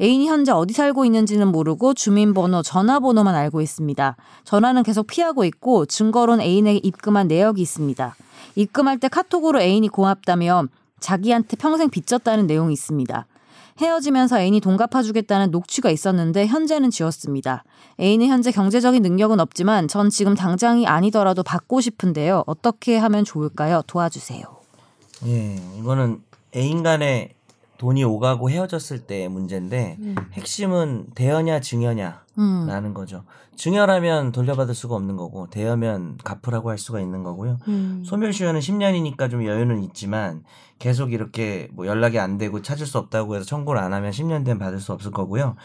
Speaker 4: 애인이 현재 어디 살고 있는지는 모르고 주민번호, 전화번호만 알고 있습니다. 전화는 계속 피하고 있고 증거로는 애인에게 입금한 내역이 있습니다. 입금할 때 카톡으로 애인이 고맙다며 자기한테 평생 빚졌다는 내용이 있습니다. 헤어지면서 애인이 돈 갚아주겠다는 녹취가 있었는데 현재는 지웠습니다. 애인은 현재 경제적인 능력은 없지만 전 지금 당장이 아니더라도 받고 싶은데요. 어떻게 하면 좋을까요? 도와주세요.
Speaker 3: 예, 이거는 애인 간에 돈이 오가고 헤어졌을 때의 문제인데
Speaker 1: 음.
Speaker 3: 핵심은 대여냐 증여냐
Speaker 4: 음.
Speaker 3: 라는 거죠. 증여라면 돌려받을 수가 없는 거고 대여면 갚으라고 할 수가 있는 거고요.
Speaker 1: 음.
Speaker 3: 소멸시효는 10년이니까 좀 여유는 있지만 계속 이렇게 뭐 연락이 안 되고 찾을 수 없다고 해서 청구를 안 하면 10년 되면 받을 수 없을 거고요.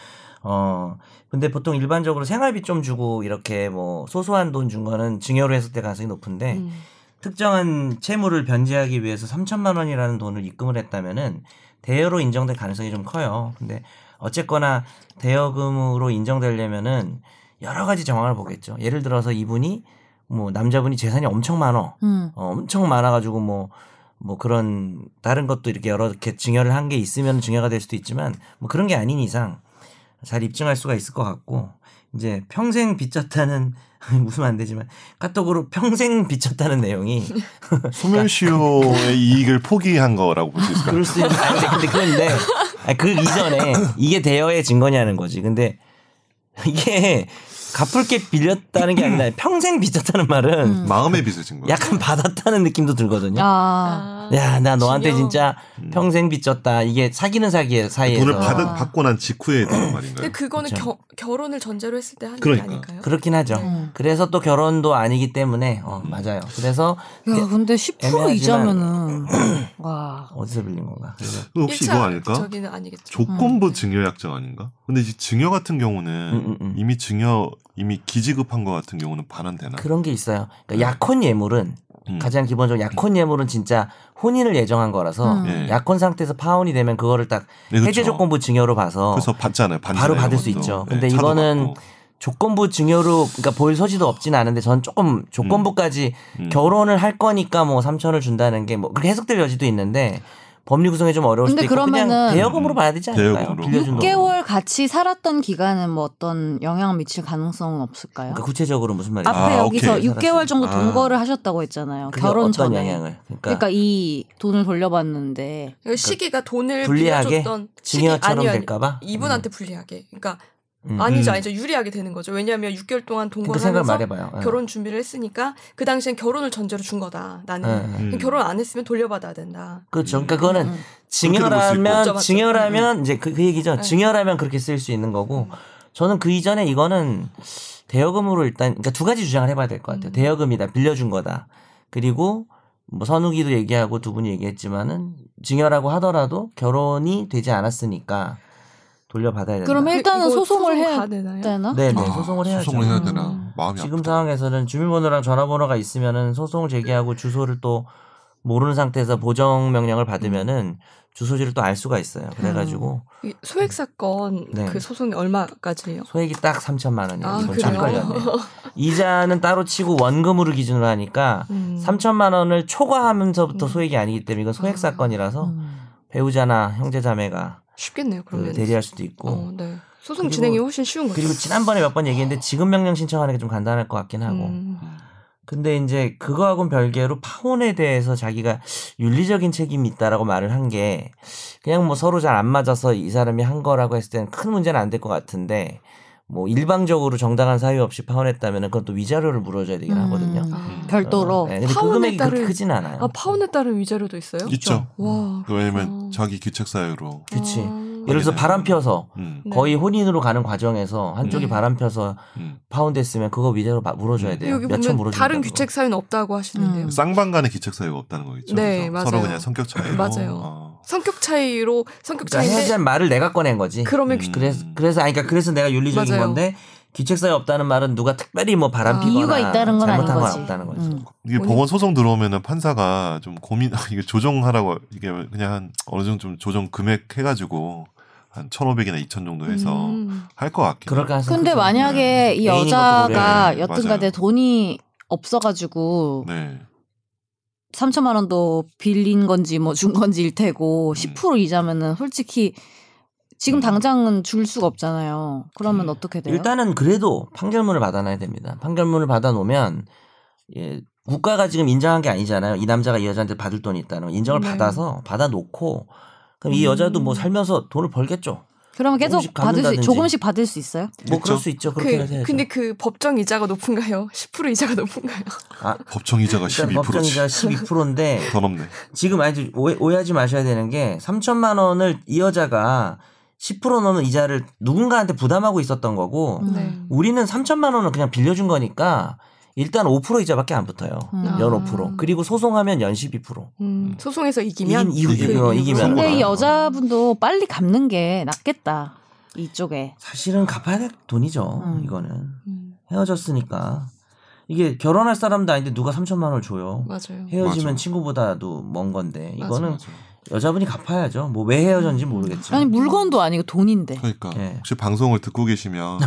Speaker 3: 어, 근데 보통 일반적으로 생활비 좀 주고 이렇게 뭐 소소한 돈 준 거는 증여로 했을 때 가능성이 높은데
Speaker 1: 음.
Speaker 3: 특정한 채무를 변제하기 위해서 3천만 원이라는 돈을 입금을 했다면은 대여로 인정될 가능성이 좀 커요. 근데 어쨌거나 대여금으로 인정되려면은 여러 가지 정황을 보겠죠. 예를 들어서 이분이 뭐 남자분이 재산이 엄청 많어.
Speaker 4: 음.
Speaker 3: 어, 엄청 많아가지고 뭐, 뭐 그런 다른 것도 이렇게 여러 개 증여를 한 게 있으면 증여가 될 수도 있지만 뭐 그런 게 아닌 이상 잘 입증할 수가 있을 것 같고 이제 평생 빚졌다는 웃으면 안 되지만 카톡으로 평생 빚졌다는 내용이
Speaker 2: 소멸시효의 이익을 포기한 거라고 볼 수 있을까요?
Speaker 3: 그럴 수 있는 아니 근데 그런데 아니, 그 이전에 이게 대여의 증거냐는 거지. 근데 이게 갚을 게 빌렸다는 게 아니라 평생 빚졌다는 말은
Speaker 4: 음.
Speaker 2: 마음의 빚을 진 거예요.
Speaker 3: 약간 받았다는 느낌도 들거든요.
Speaker 4: 아.
Speaker 3: 야, 나 너한테
Speaker 1: 증여.
Speaker 3: 진짜 평생 빚졌다. 이게 사귀는 사기에 사이에서
Speaker 2: 돈을 받은
Speaker 4: 아.
Speaker 2: 받고 난 직후에 되는 말인가요?
Speaker 1: 근데 그거는
Speaker 3: 그렇죠.
Speaker 1: 겨, 결혼을 전제로 했을 때 하는
Speaker 2: 그러니까.
Speaker 1: 게 아닐까요?
Speaker 3: 그렇긴 하죠.
Speaker 4: 음.
Speaker 3: 그래서 또 결혼도 아니기 때문에 어, 맞아요. 그래서
Speaker 4: 야, 근데 10%
Speaker 3: 애매하지만-
Speaker 4: 이자면은 와.
Speaker 3: 어디서 빌린 건가?
Speaker 2: 혹시
Speaker 1: 1차
Speaker 2: 이거 아닐까?
Speaker 1: 저기는 아니겠죠.
Speaker 2: 조건부 증여 약정 아닌가? 근데 이 증여 같은 경우는
Speaker 3: 음, 음, 음.
Speaker 2: 이미 증여 이미 기지급한 거 같은 경우는 반환되나?
Speaker 3: 그런 게 있어요. 그러니까 약혼 예물은
Speaker 2: 음.
Speaker 3: 가장 기본적으로 약혼 예물은 진짜 혼인을 예정한 거라서
Speaker 4: 음.
Speaker 2: 예.
Speaker 3: 약혼 상태에서 파혼이 되면 그거를 딱
Speaker 2: 네, 그쵸.
Speaker 3: 해제 조건부 증여로 봐서
Speaker 2: 그래서 받잖아요.
Speaker 3: 바로 받을 수
Speaker 2: 것도.
Speaker 3: 있죠.
Speaker 2: 네,
Speaker 3: 근데
Speaker 2: 차도
Speaker 3: 이거는
Speaker 2: 받고.
Speaker 3: 조건부 증여로 그러니까 볼 소지도 없진 않은데 전 조금 조건부까지
Speaker 2: 음.
Speaker 3: 결혼을 할 거니까 뭐 3천을 준다는 게 뭐 그렇게 해석될 여지도 있는데 법리 구성이 좀 어려울 수도 있고 그냥
Speaker 4: 그러면은
Speaker 3: 대여금으로 봐야 되지 않을까요?
Speaker 2: 대여금으로.
Speaker 3: 빌려준 돈.
Speaker 4: 6개월 같이 살았던 기간은 뭐 어떤 영향을 미칠 가능성은 없을까요?
Speaker 3: 그러니까 구체적으로 무슨 말이죠?
Speaker 4: 앞에
Speaker 2: 아,
Speaker 4: 여기서
Speaker 2: 오케이.
Speaker 4: 6개월 정도
Speaker 2: 아.
Speaker 4: 동거를 하셨다고 했잖아요. 결혼
Speaker 3: 어떤
Speaker 4: 전에.
Speaker 3: 영향을? 그러니까,
Speaker 4: 그러니까 이 돈을 돌려받는데
Speaker 1: 그 시기가 돈을
Speaker 3: 불리하게
Speaker 1: 빌려줬던 시기
Speaker 3: 증여처럼
Speaker 1: 아니요, 아니,
Speaker 3: 될까봐
Speaker 1: 이분한테 불리하게. 그러니까
Speaker 3: 음.
Speaker 1: 아니죠,
Speaker 2: 음.
Speaker 1: 아니죠. 유리하게 되는 거죠. 왜냐하면 6개월 동안
Speaker 3: 그
Speaker 1: 동거를
Speaker 3: 생각
Speaker 1: 하면서
Speaker 3: 말해봐요. 예.
Speaker 1: 결혼 준비를 했으니까 그 당시엔 결혼을 전제로 준 거다. 나는
Speaker 3: 예, 예.
Speaker 2: 음.
Speaker 1: 결혼 안 했으면 돌려받아야 된다.
Speaker 3: 그렇죠. 그러니까 그거는
Speaker 4: 음.
Speaker 3: 증여라면. 증여라면 이제 그, 그 얘기죠.
Speaker 1: 네.
Speaker 3: 증여라면 그렇게 쓸수 있는 거고 저는 그 이전에 이거는 대여금으로 일단 그러니까 두 가지 주장을 해봐야 될 것 같아요.
Speaker 1: 음.
Speaker 3: 대여금이다 빌려준 거다. 그리고 뭐 선우기도 얘기하고 두 분이 얘기했지만은 증여라고 하더라도 결혼이 되지 않았으니까 돌려받아야 된다.
Speaker 4: 그러면 일단은 소송을 해야
Speaker 1: 되나요?
Speaker 4: 되나?
Speaker 3: 네, 네,
Speaker 2: 아,
Speaker 3: 소송을 해야죠.
Speaker 2: 소송을 해야
Speaker 1: 음.
Speaker 2: 되나? 마음이
Speaker 3: 지금
Speaker 2: 아프다.
Speaker 3: 상황에서는 주민번호랑 전화번호가 있으면은 소송을 제기하고 주소를 또 모르는 상태에서 보정 명령을 받으면은 주소지를 또 알 수가 있어요. 그래가지고
Speaker 1: 이 소액 사건
Speaker 3: 네.
Speaker 1: 그 소송이 얼마까지예요?
Speaker 3: 소액이 딱 3천만 원이에요.
Speaker 1: 아?
Speaker 3: 참 걸렸네. 이자는 따로 치고 원금으로 기준으로 하니까
Speaker 1: 음.
Speaker 3: 3천만 원을 초과하면서부터
Speaker 1: 음.
Speaker 3: 소액이 아니기 때문에 이건 소액
Speaker 1: 아.
Speaker 3: 사건이라서
Speaker 4: 음.
Speaker 3: 배우자나 형제자매가
Speaker 1: 쉽겠네요.
Speaker 3: 그
Speaker 1: 그러면
Speaker 3: 대리할 수도 있고
Speaker 1: 어, 네. 소송 진행이 훨씬 쉬운 거죠.
Speaker 3: 그리고 지난번에 몇 번 얘기했는데 지급 명령 신청하는 게 좀 간단할 것 같긴 하고
Speaker 1: 음.
Speaker 3: 근데 이제 그거하고는 별개로 파혼에 대해서 자기가 윤리적인 책임이 있다라고 말을 한 게 그냥 뭐 서로 잘 안 맞아서 이 사람이 한 거라고 했을 때는 큰 문제는 안 될 것 같은데 뭐 일방적으로 정당한 사유 없이 파혼했다면 그건 또 위자료를 물어줘야 되긴 하거든요.
Speaker 4: 음.
Speaker 1: 아.
Speaker 4: 별도로.
Speaker 3: 네, 근데 그
Speaker 1: 파혼에
Speaker 3: 금액이 그렇게
Speaker 1: 따른-
Speaker 3: 크진 않아요.
Speaker 1: 아 파혼에 따른 위자료도 있어요?
Speaker 2: 있죠.
Speaker 1: 와.
Speaker 2: 그 왜냐면
Speaker 1: 어.
Speaker 2: 자기 규책 사유로.
Speaker 3: 그치.
Speaker 1: 아.
Speaker 3: 예를 들어서. 바람 펴서
Speaker 2: 음,
Speaker 1: 네.
Speaker 3: 거의 혼인으로 가는 과정에서 한쪽이
Speaker 1: 네.
Speaker 3: 바람 펴서
Speaker 2: 음.
Speaker 3: 파혼됐으면 그거 위자료 바- 물어줘야
Speaker 2: 음.
Speaker 3: 돼요.
Speaker 1: 여기
Speaker 3: 몇천
Speaker 1: 보면. 다른 규책 사유는 없다고 하시는데요.
Speaker 4: 음.
Speaker 2: 쌍방 간의 규책 사유가 없다는 거겠죠.
Speaker 1: 네,
Speaker 2: 그래서 서로
Speaker 1: 맞아요.
Speaker 2: 그냥 성격 차이로.
Speaker 1: 맞아요.
Speaker 2: 어.
Speaker 1: 성격 차이로 성격
Speaker 3: 그러니까
Speaker 1: 차이인데
Speaker 3: 해야지 말을 내가 꺼낸 거지.
Speaker 1: 그러면
Speaker 2: 음.
Speaker 1: 규-
Speaker 3: 그래서 그래서 아니 그러니까 그래서 내가 윤리적인
Speaker 1: 맞아요.
Speaker 3: 건데 규책 사유 없다는 말은 누가 특별히 뭐 바람
Speaker 1: 아.
Speaker 3: 피거나
Speaker 4: 이유가 있다는 건 아닌
Speaker 3: 잘못한 건
Speaker 4: 거지.
Speaker 3: 없다는 거지.
Speaker 4: 음.
Speaker 2: 이게 법원 소송 들어오면은 판사가 좀 고민 이게 조정하라고 이게 그냥 한 어느 정도 좀 조정 금액 해가지고 한 1,500이나 2,000 정도 해서
Speaker 1: 음.
Speaker 2: 할것 같긴. 해요.
Speaker 4: 근데. 만약에 이
Speaker 3: 것도
Speaker 4: 여자가. 여튼간에. 돈이 없어가지고
Speaker 2: 네.
Speaker 4: 3천만 원도 빌린 건지 뭐 준 건지일 테고
Speaker 2: 음.
Speaker 4: 10% 이자면은 솔직히 지금
Speaker 2: 음.
Speaker 4: 당장은 줄 수가 없잖아요. 그러면
Speaker 2: 음.
Speaker 4: 어떻게 돼요?
Speaker 3: 일단은 그래도 판결문을 받아놔야 됩니다. 판결문을 받아놓으면 예, 국가가 지금 인정한 게 아니잖아요. 이 남자가 이 여자한테 받을 돈이 있다는 거. 인정을
Speaker 1: 네.
Speaker 3: 받아서 받아놓고 그럼 이
Speaker 1: 음.
Speaker 3: 여자도 뭐 살면서 돈을 벌겠죠.
Speaker 4: 그러면 계속
Speaker 3: 조금씩
Speaker 4: 받을 수. 조금씩 받을 수 있어요?
Speaker 3: 뭐
Speaker 2: 그렇죠.
Speaker 3: 그럴 수 있죠. 그렇게 해서
Speaker 1: 그,
Speaker 3: 해야죠.
Speaker 1: 근데 그 법정 이자가 높은가요? 10% 이자가 높은가요?
Speaker 3: 아,
Speaker 2: 법정 이자가
Speaker 3: 일단
Speaker 2: 12%지.
Speaker 3: 법정 이자 12%인데
Speaker 2: 더 넘네.
Speaker 3: 지금 아니 오해, 오해하지 마셔야 되는 게 3천만 원을 이 여자가 10% 넘는 이자를 누군가한테 부담하고 있었던 거고
Speaker 4: 음.
Speaker 1: 네.
Speaker 3: 우리는 3천만 원을 그냥 빌려준 거니까 일단 5% 이자밖에 안 붙어요.
Speaker 4: 음.
Speaker 3: 연
Speaker 1: 아.
Speaker 3: 5%. 그리고 소송하면 연 12%.
Speaker 1: 음, 소송에서 이기면
Speaker 3: 이긴 이후-
Speaker 1: 그
Speaker 3: 어, 이기면.
Speaker 4: 근데 이
Speaker 3: 어.
Speaker 4: 여자분도 빨리 갚는 게 낫겠다. 이쪽에.
Speaker 3: 사실은 갚아야 될 돈이죠.
Speaker 4: 음.
Speaker 3: 이거는
Speaker 1: 음,
Speaker 3: 헤어졌으니까 이게 결혼할 사람도 아닌데 누가 3천만 원을 줘요.
Speaker 1: 맞아요.
Speaker 3: 헤어지면
Speaker 2: 맞아.
Speaker 3: 친구보다도 먼 건데
Speaker 1: 맞아,
Speaker 3: 이거는
Speaker 2: 맞아.
Speaker 3: 여자분이 갚아야죠. 뭐 왜 헤어졌는지 모르겠지만.
Speaker 4: 아니 물건도 아니고 돈인데.
Speaker 2: 그러니까
Speaker 3: 예.
Speaker 2: 혹시 방송을 듣고 계시면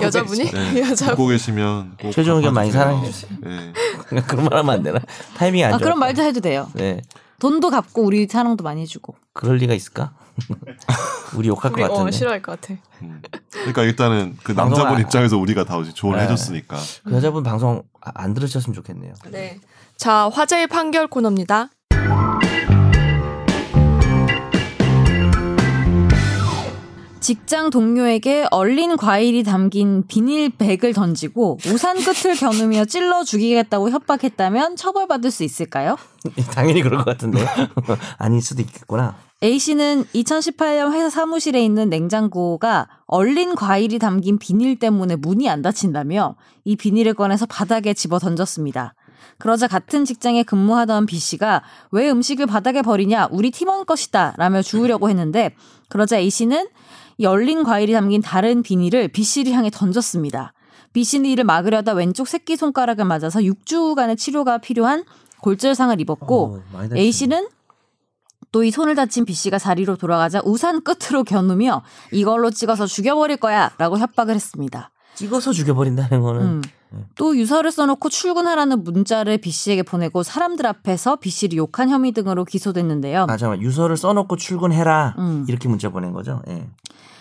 Speaker 1: 여자분이?
Speaker 2: 네,
Speaker 1: 여자
Speaker 2: 듣고 계시면 꼭
Speaker 3: 최종 의견 많이. 사랑해
Speaker 2: 네.
Speaker 3: 그냥 그런 말 하면 안 되나? 타이밍이
Speaker 4: 안아
Speaker 3: 좋아.
Speaker 4: 그런 말도 해도 돼요.
Speaker 3: 네.
Speaker 4: 돈도 갚고 우리 사랑도 많이 해주고.
Speaker 3: 그럴 리가 있을까? 우리 욕할
Speaker 1: 우리
Speaker 3: 것
Speaker 1: 어,
Speaker 3: 같은데.
Speaker 1: 싫어할 것 같아.
Speaker 2: 음. 그러니까 일단은 그 남자분
Speaker 3: 안-
Speaker 2: 입장에서 우리가 다 조언을
Speaker 3: 네.
Speaker 2: 해줬으니까.
Speaker 3: 그 여자분 방송 아- 안 들으셨으면 좋겠네요.
Speaker 1: 네. 자, 화제의 판결 코너입니다.
Speaker 4: 직장 동료에게 얼린 과일이 담긴 비닐백을 던지고 우산 끝을 겨누며 찔러 죽이겠다고 협박했다면 처벌받을 수 있을까요?
Speaker 3: 당연히 그럴 것 같은데. 아닐 수도 있겠구나.
Speaker 4: A 씨는 2018년 회사 사무실에 있는 냉장고가 얼린 과일이 담긴 비닐 때문에 문이 안 닫힌다며 이 비닐을 꺼내서 바닥에 집어 던졌습니다. 그러자 같은 직장에 근무하던 B 씨가 왜 음식을 바닥에 버리냐 우리 팀원 것이다 라며 주우려고 했는데 그러자 A 씨는 이 얼린 과일이 담긴 다른 비닐을 B 씨를 향해 던졌습니다. B 씨는 이를 막으려다 왼쪽 새끼 손가락을 맞아서 6주간의 치료가 필요한 골절상을 입었고
Speaker 3: 어, 많이 다치네.
Speaker 4: A 씨는 또 이 손을 다친 B 씨가 자리로 돌아가자 우산 끝으로 겨누며 이걸로 찍어서 죽여버릴 거야 라고 협박을 했습니다.
Speaker 3: 찍어서 죽여버린다는 거는
Speaker 4: 음. 또 유서를 써놓고 출근하라는 문자를 B 씨에게 보내고 사람들 앞에서 B 씨를 욕한 혐의 등으로 기소됐는데요.
Speaker 3: 아 잠깐 유서를 써놓고 출근해라
Speaker 4: 음.
Speaker 3: 이렇게 문자 보낸 거죠. 예.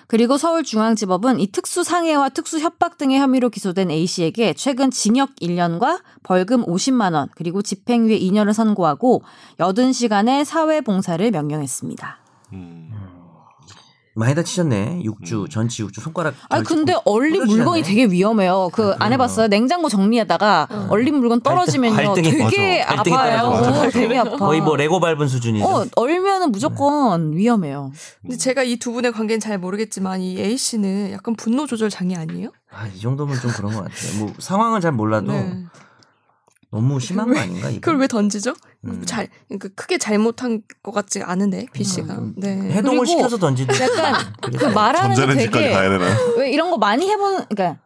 Speaker 4: 그리고 서울중앙지법은 이 특수 상해와 특수 협박 등의 혐의로 기소된 A 씨에게 최근 징역 1년과 벌금 50만 원 그리고 집행유예 2년을 선고하고 80시간의 사회봉사를 명령했습니다.
Speaker 2: 음.
Speaker 3: 많이 다치셨네. 6주
Speaker 2: 음.
Speaker 3: 전치 6주 손가락. 아덜
Speaker 4: 근데 얼린. 물건이 되게 위험해요. 그
Speaker 3: 아,
Speaker 4: 안. 해봤어요. 냉장고 정리하다가
Speaker 1: 어.
Speaker 4: 얼린 물건 떨어지면요 되게
Speaker 3: 맞아. 발등에
Speaker 4: 아파요.
Speaker 2: 맞아.
Speaker 4: 어, 되게 아파.
Speaker 3: 거의 뭐 레고 밟은 수준이죠.
Speaker 4: 어 얼면은 무조건 위험해요.
Speaker 1: 근데 제가 이 두 분의 관계는 잘 모르겠지만 이 A 씨는 약간 분노 조절 장애 아니에요?
Speaker 3: 아, 이 정도면 좀 그런 것 같아요. 뭐 상황은 잘 몰라도
Speaker 1: 네.
Speaker 3: 너무 심한 거 아닌가? 이거?
Speaker 1: 그걸 왜 던지죠?
Speaker 3: 음.
Speaker 1: 잘 그러니까 크게 잘못한 것 같지 않은데 B 씨가.
Speaker 3: 음,
Speaker 1: 네.
Speaker 3: 해동을 시켜서 던지는.
Speaker 4: 약간 그 말하는 되게
Speaker 2: 가야 되나?
Speaker 4: 왜 이런 거 많이 해본 그러니까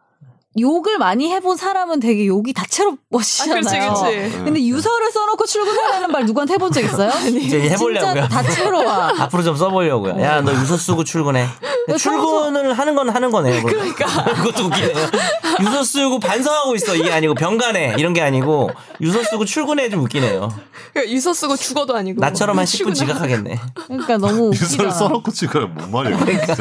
Speaker 4: 욕을 많이 해본 사람은 되게 욕이
Speaker 1: 아,
Speaker 4: 다채로워지잖아요.
Speaker 1: 그렇지, 그렇지.
Speaker 2: 네.
Speaker 4: 근데 유서를 써놓고 출근하라는 말 누구한테 해본 적 있어요?
Speaker 3: 이제 해보려고요.
Speaker 4: 진짜 다채로워.
Speaker 3: 앞으로 좀 써보려고요. 야, 너 유서 쓰고 출근해.
Speaker 4: 왜
Speaker 3: 출근을 하는 건 하는 거네요. 그러니까. 그것도 웃기네요. 유서 쓰고 반성하고 있어. 이게 아니고 병간해. 이런 게 아니고 유서 쓰고 출근해 좀 웃기네요.
Speaker 1: 그러니까 유서 쓰고 죽어도 아니고.
Speaker 3: 나처럼 한 10분
Speaker 1: 출근하-
Speaker 3: 지각하겠네.
Speaker 4: 그러니까 너무
Speaker 2: 유서를
Speaker 4: 웃기잖아.
Speaker 2: 써놓고 지금 뭔 말이야? 그러니까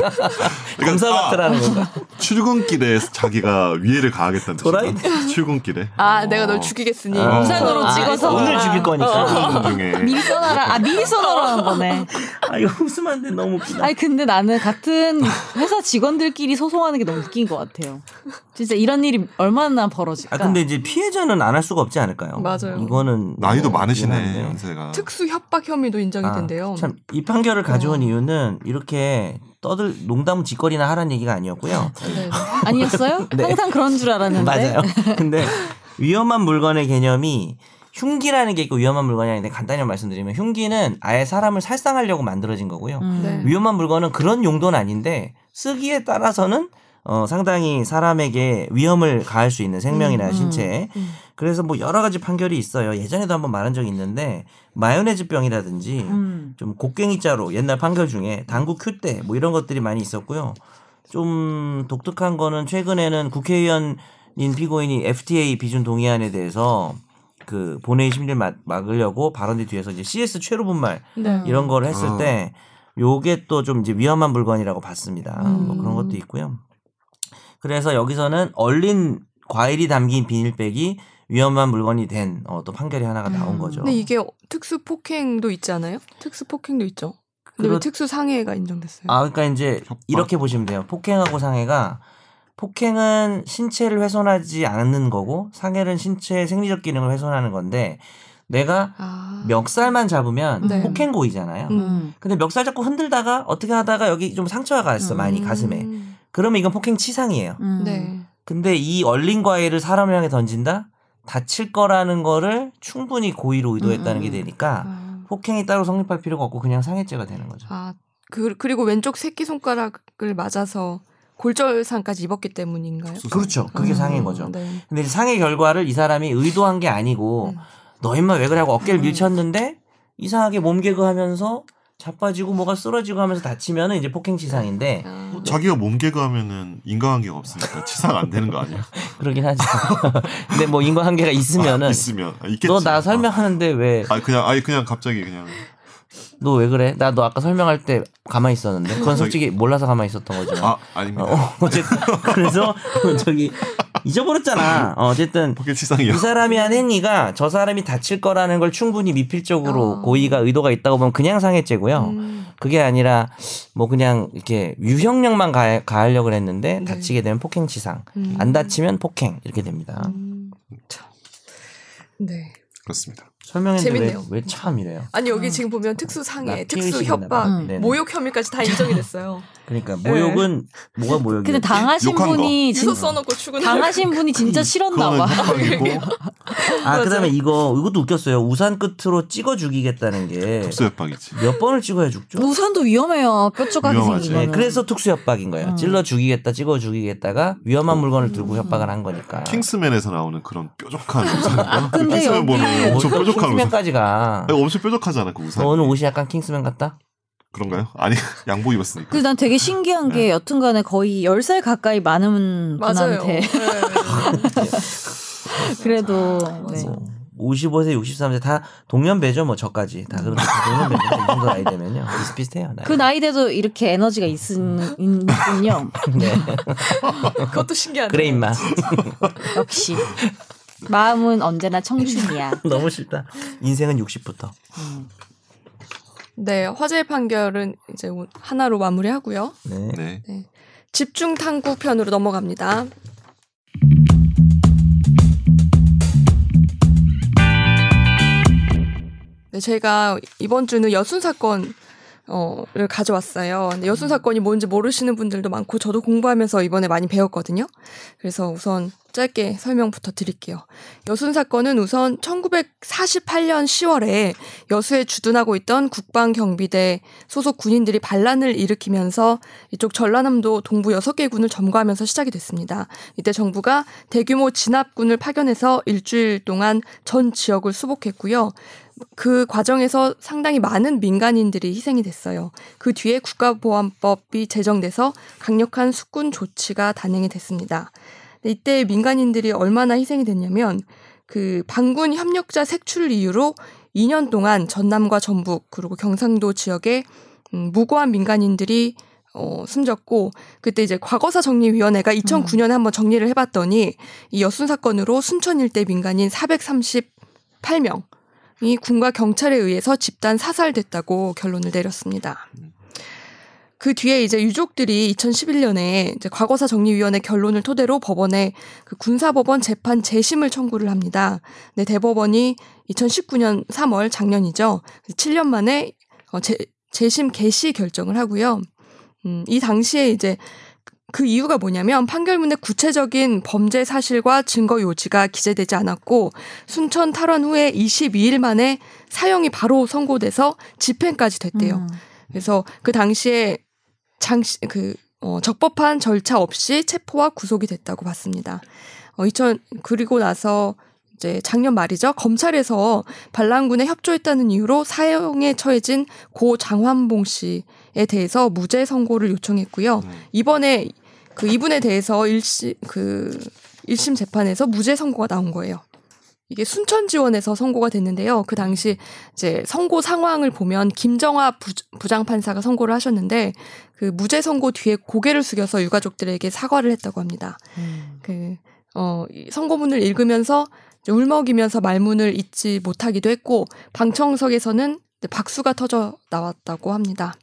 Speaker 3: 검사마트라는 건가?
Speaker 2: 출근길에 자기가 위해를 가하겠다는
Speaker 3: 도라이?
Speaker 2: 뜻이야. 출근길에.
Speaker 1: 아, 내가 널 죽이겠으니
Speaker 3: 어.
Speaker 1: 우산으로
Speaker 4: 아,
Speaker 1: 찍어서
Speaker 3: 오늘 죽일 거니까.
Speaker 2: 중에
Speaker 4: 미리 써놔라. 아 미리 써놔라는 거네.
Speaker 3: 아, 이거 웃으면 안 돼. 너무 웃기다.
Speaker 4: 아니 근데 나는 같은 회사 직원들끼리 소송하는 게 너무 웃긴 것 같아요. 진짜 이런 일이 얼마나 벌어질까?
Speaker 3: 아, 근데 이제 피해자는 안 할 수가 없지 않을까요?
Speaker 1: 맞아요.
Speaker 3: 이거는
Speaker 2: 나이도
Speaker 3: 뭐
Speaker 2: 많으시네. 연세가.
Speaker 1: 특수 협박 혐의도 인정이
Speaker 3: 아,
Speaker 1: 된대요.
Speaker 3: 참, 이 판결을 가져온 이유는 이렇게 떠들 농담 짓거리나 하라는 얘기가 아니었고요.
Speaker 1: 네.
Speaker 4: 아니었어요?
Speaker 3: 네.
Speaker 4: 항상 그런 줄 알았는데.
Speaker 3: 맞아요. 근데 위험한 물건의 개념이 흉기라는 게 있고 위험한 물건이 아닌데 간단히 말씀드리면 흉기는 아예 사람을 살상하려고 만들어진 거고요.
Speaker 4: 음.
Speaker 1: 네.
Speaker 3: 위험한 물건은 그런 용도는 아닌데 쓰기에 따라서는 어, 상당히 사람에게 위험을 가할 수 있는 생명이나
Speaker 4: 음,
Speaker 3: 신체에
Speaker 1: 음.
Speaker 3: 그래서 뭐 여러 가지 판결이 있어요. 예전에도 한번 말한 적이 있는데 마요네즈 병이라든지
Speaker 4: 음.
Speaker 3: 좀 곡괭이자로 옛날 판결 중에 당구 큐대 뭐 이런 것들이 많이 있었고요. 좀 독특한 거는 최근에는 국회의원인 피고인이 FTA 비준 동의안에 대해서 그 본회의 심리를 막, 막으려고 발언대 뒤에서 이제 CS 최로 분말
Speaker 1: 네.
Speaker 3: 이런 거를 했을
Speaker 2: 아.
Speaker 3: 때 요게 또 좀 이제 위험한 물건이라고 봤습니다.
Speaker 4: 음.
Speaker 3: 뭐 그런 것도 있고요. 그래서 여기서는 얼린 과일이 담긴 비닐백이 위험한 물건이 된 어, 또 판결이 하나가 나온
Speaker 4: 음.
Speaker 3: 거죠.
Speaker 1: 근데 이게 특수 폭행도 있지 않아요? 특수 폭행도 있죠. 근데 왜
Speaker 3: 그렇-
Speaker 1: 특수 상해가 인정됐어요?
Speaker 3: 아, 그러니까 이제
Speaker 2: 협박.
Speaker 3: 이렇게 보시면 돼요. 폭행하고 상해가 폭행은 신체를 훼손하지 않는 거고 상해는 신체의 생리적 기능을 훼손하는 건데 내가
Speaker 1: 아.
Speaker 3: 멱살만 잡으면
Speaker 1: 네.
Speaker 3: 폭행 고의잖아요.
Speaker 1: 음.
Speaker 4: 음.
Speaker 3: 근데 멱살 잡고 흔들다가 어떻게 하다가 여기 좀 상처가 갔어 많이
Speaker 1: 음.
Speaker 3: 가슴에. 그러면 이건 폭행 치상이에요.
Speaker 4: 음.
Speaker 1: 네.
Speaker 3: 근데 이 얼린 과일을 사람을 향해 던진다? 다칠 거라는 거를 충분히 고의로 의도했다는
Speaker 4: 음.
Speaker 3: 게 되니까
Speaker 1: 아.
Speaker 3: 폭행이 따로 성립할 필요가 없고 그냥 상해죄가 되는 거죠.
Speaker 1: 아, 그, 그리고 왼쪽 새끼 손가락을 맞아서 골절상까지 입었기 때문인가요?
Speaker 3: 그렇죠. 그게
Speaker 1: 음,
Speaker 3: 상해인 거죠.
Speaker 1: 네.
Speaker 3: 근데 상해 결과를 이 사람이 의도한 게 아니고
Speaker 1: 음.
Speaker 3: 너 임마 왜 그래 하고 어깨를
Speaker 1: 음.
Speaker 3: 밀쳤는데 이상하게 몸개그 하면서 자빠지고 뭐가 쓰러지고 하면서 다치면은 이제 폭행 치상인데
Speaker 1: 아.
Speaker 2: 자기가 몸개그하면은 인과관계가 없으니까 치상 안 되는 거 아니야?
Speaker 3: 그러긴 하죠. 근데 뭐 인과관계가 있으면은
Speaker 2: 있으면 아, 있겠지.
Speaker 3: 너 나 설명하는데
Speaker 2: 왜너왜아 그냥 아니 그냥 갑자기 그냥
Speaker 3: 그래? 나 너 아까 설명할 때 가만히 있었는데 그건 솔직히 몰라서 가만히 있었던 거죠.
Speaker 2: 아 아닙니다.
Speaker 3: 어, 어쨌든 그래서 저기 잊어버렸잖아. 어,
Speaker 2: 치상이요.
Speaker 3: 이 사람이 한 행위가 저 사람이 다칠 거라는 걸 충분히 미필적으로
Speaker 1: 어.
Speaker 3: 고의가 의도가 있다고 보면 그냥 상해죄고요.
Speaker 1: 음.
Speaker 3: 그게 아니라 뭐 그냥 이렇게 유형력만 가, 가하려고 했는데
Speaker 1: 네.
Speaker 3: 다치게 되면 폭행치상,
Speaker 1: 음.
Speaker 3: 안 다치면 폭행 이렇게 됩니다.
Speaker 1: 음. 참. 네.
Speaker 2: 그렇습니다.
Speaker 3: 설명했는데. 왜 참 이래요?
Speaker 1: 아니 여기
Speaker 4: 음.
Speaker 1: 지금 보면 특수
Speaker 3: 나
Speaker 1: 상해,
Speaker 3: 피해의식이
Speaker 1: 특수
Speaker 3: 있나 봐.
Speaker 1: 협박,
Speaker 4: 음.
Speaker 1: 모욕 혐의까지 다 인정이 됐어요.
Speaker 3: 그러니까 모욕은 뭐가 모욕이에요?
Speaker 4: 근데 당하신
Speaker 2: 욕한 거.
Speaker 4: 분이 진,
Speaker 1: 써놓고 출근.
Speaker 4: 당하신 분이 진짜 싫었나 봐.
Speaker 3: 아 그다음에. 이거 이것도 웃겼어요. 우산 끝으로 찍어 죽이겠다는 게
Speaker 2: 특수 협박이지.
Speaker 3: 몇 번을 찍어야 죽죠?
Speaker 4: 우산도 위험해요. 뾰족하게. 생긴
Speaker 3: 네,
Speaker 4: 거는.
Speaker 3: 그래서 특수협박인 거예요.
Speaker 4: 음.
Speaker 3: 찔러 죽이겠다, 찍어 죽이겠다가 위험한 물건을 들고
Speaker 4: 음.
Speaker 3: 협박을 한 거니까.
Speaker 2: 킹스맨에서 나오는 그런 뾰족한 우산.
Speaker 4: 근데
Speaker 2: 킹스맨
Speaker 4: 여기
Speaker 2: 보면 엄청 뾰족한 우산.
Speaker 3: 킹스맨까지 가.
Speaker 2: 아니, 엄청 뾰족하잖아 그 우산.
Speaker 3: 너 오늘 옷이 약간 킹스맨 같다?
Speaker 2: 그런가요? 아니 양복 입었으니까.
Speaker 4: 그래서 난 되게 신기한 게 여튼간에 거의 10살 가까이 많은
Speaker 1: 맞아요.
Speaker 4: 분한테
Speaker 1: 네.
Speaker 4: 그래도 네.
Speaker 3: 뭐 55세, 63세 다 동년배죠, 뭐 저까지 다다 동년배인데 이 정도 나이 되면요 비슷비슷해요. 나이.
Speaker 4: 그 나이 돼도 이렇게 에너지가 있은, 있군요.
Speaker 3: 네.
Speaker 1: 그것도 신기하네.
Speaker 3: 그래 임마.
Speaker 4: 역시 마음은 언제나 청춘이야.
Speaker 3: 너무 싫다. 인생은 60부터.
Speaker 4: 음.
Speaker 1: 네, 화재 판결은 이제 오- 하나로 마무리하고요.
Speaker 3: 네.
Speaker 2: 네.
Speaker 1: 집중 탐구 편으로 넘어갑니다. 네, 제가 이번 주는 여순 사건 어를 가져왔어요. 근데 여순 사건이 뭔지 모르시는 분들도 많고 저도 공부하면서 이번에 많이 배웠거든요. 그래서 우선 짧게 설명부터 드릴게요. 여순 사건은 우선 1948년 10월에 여수에 주둔하고 있던 국방경비대 소속 군인들이 반란을 일으키면서 이쪽 전라남도 동부 6개 군을 점거하면서 시작이 됐습니다. 이때 정부가 대규모 진압군을 파견해서 일주일 동안 전 지역을 수복했고요. 그 과정에서 상당히 많은 민간인들이 희생이 됐어요. 그 뒤에 국가보안법이 제정돼서 강력한 숙군 조치가 단행이 됐습니다. 이때 민간인들이 얼마나 희생이 됐냐면 그 반군 협력자 색출을 이유로 2년 동안 전남과 전북 그리고 경상도 지역에 음, 무고한 민간인들이 어, 숨졌고 그때 이제 과거사 정리위원회가 2009년에 한번 정리를 해봤더니 이 여순 사건으로 순천 일대 민간인 438명 이 군과 경찰에 의해서 집단 사살됐다고 결론을 내렸습니다. 그 뒤에 이제 유족들이 2011년에 이제 과거사 정리위원회 결론을 토대로 법원에 그 군사법원 재판 재심을 청구를 합니다. 네, 대법원이 2019년 3월 작년이죠. 7년 만에 어, 재, 재심 개시 결정을 하고요. 음, 이 당시에 이제 그 이유가 뭐냐면 판결문에 구체적인 범죄 사실과 증거 요지가 기재되지 않았고 순천 탈환 후에 22일 만에 사형이 바로 선고돼서 집행까지 됐대요.
Speaker 4: 음.
Speaker 1: 그래서 그 당시에 장시 그 어, 적법한 절차 없이 체포와 구속이 됐다고 봤습니다. 어, 2000 그리고 나서 이제 작년 말이죠. 검찰에서 반란군에 협조했다는 이유로 사형에 처해진 고 장환봉 씨에 대해서 무죄 선고를 요청했고요. 이번에 그 이분에 대해서 일시 그 1심 재판에서 무죄 선고가 나온 거예요. 이게 순천 지원에서 선고가 됐는데요. 그 당시 이제 선고 상황을 보면 김정화 부, 부장 판사가 선고를 하셨는데 그 무죄 선고 뒤에 고개를 숙여서 유가족들에게 사과를 했다고 합니다.
Speaker 4: 음.
Speaker 1: 그, 어, 이 선고문을 읽으면서 울먹이면서 말문을 잇지 못하기도 했고, 방청석에서는 박수가 터져 나왔다고 합니다.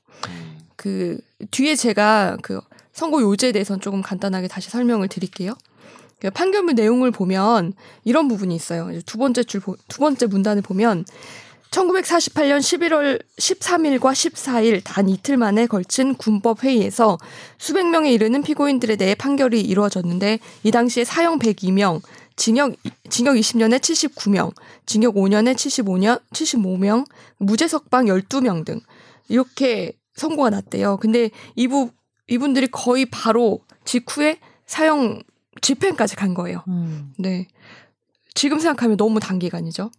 Speaker 1: 그, 뒤에 제가 그 선고 요지에 대해서는 조금 간단하게 다시 설명을 드릴게요. 그 판결문 내용을 보면 이런 부분이 있어요. 두 번째 줄, 보- 두 번째 문단을 보면 1948년 11월 13일과 14일 단 이틀 만에 걸친 군법 회의에서 수백 명에 이르는 피고인들에 대해 판결이 이루어졌는데 이 당시에 사형 102명, 징역 징역 20년에 79명, 징역 5년에 75년 75명, 무죄 석방 12명 등 이렇게 선고가 났대요. 근데 이부 이분들이 거의 바로 직후에 사형 집행까지 간 거예요.
Speaker 4: 음.
Speaker 1: 네. 지금 생각하면 너무 단기간이죠.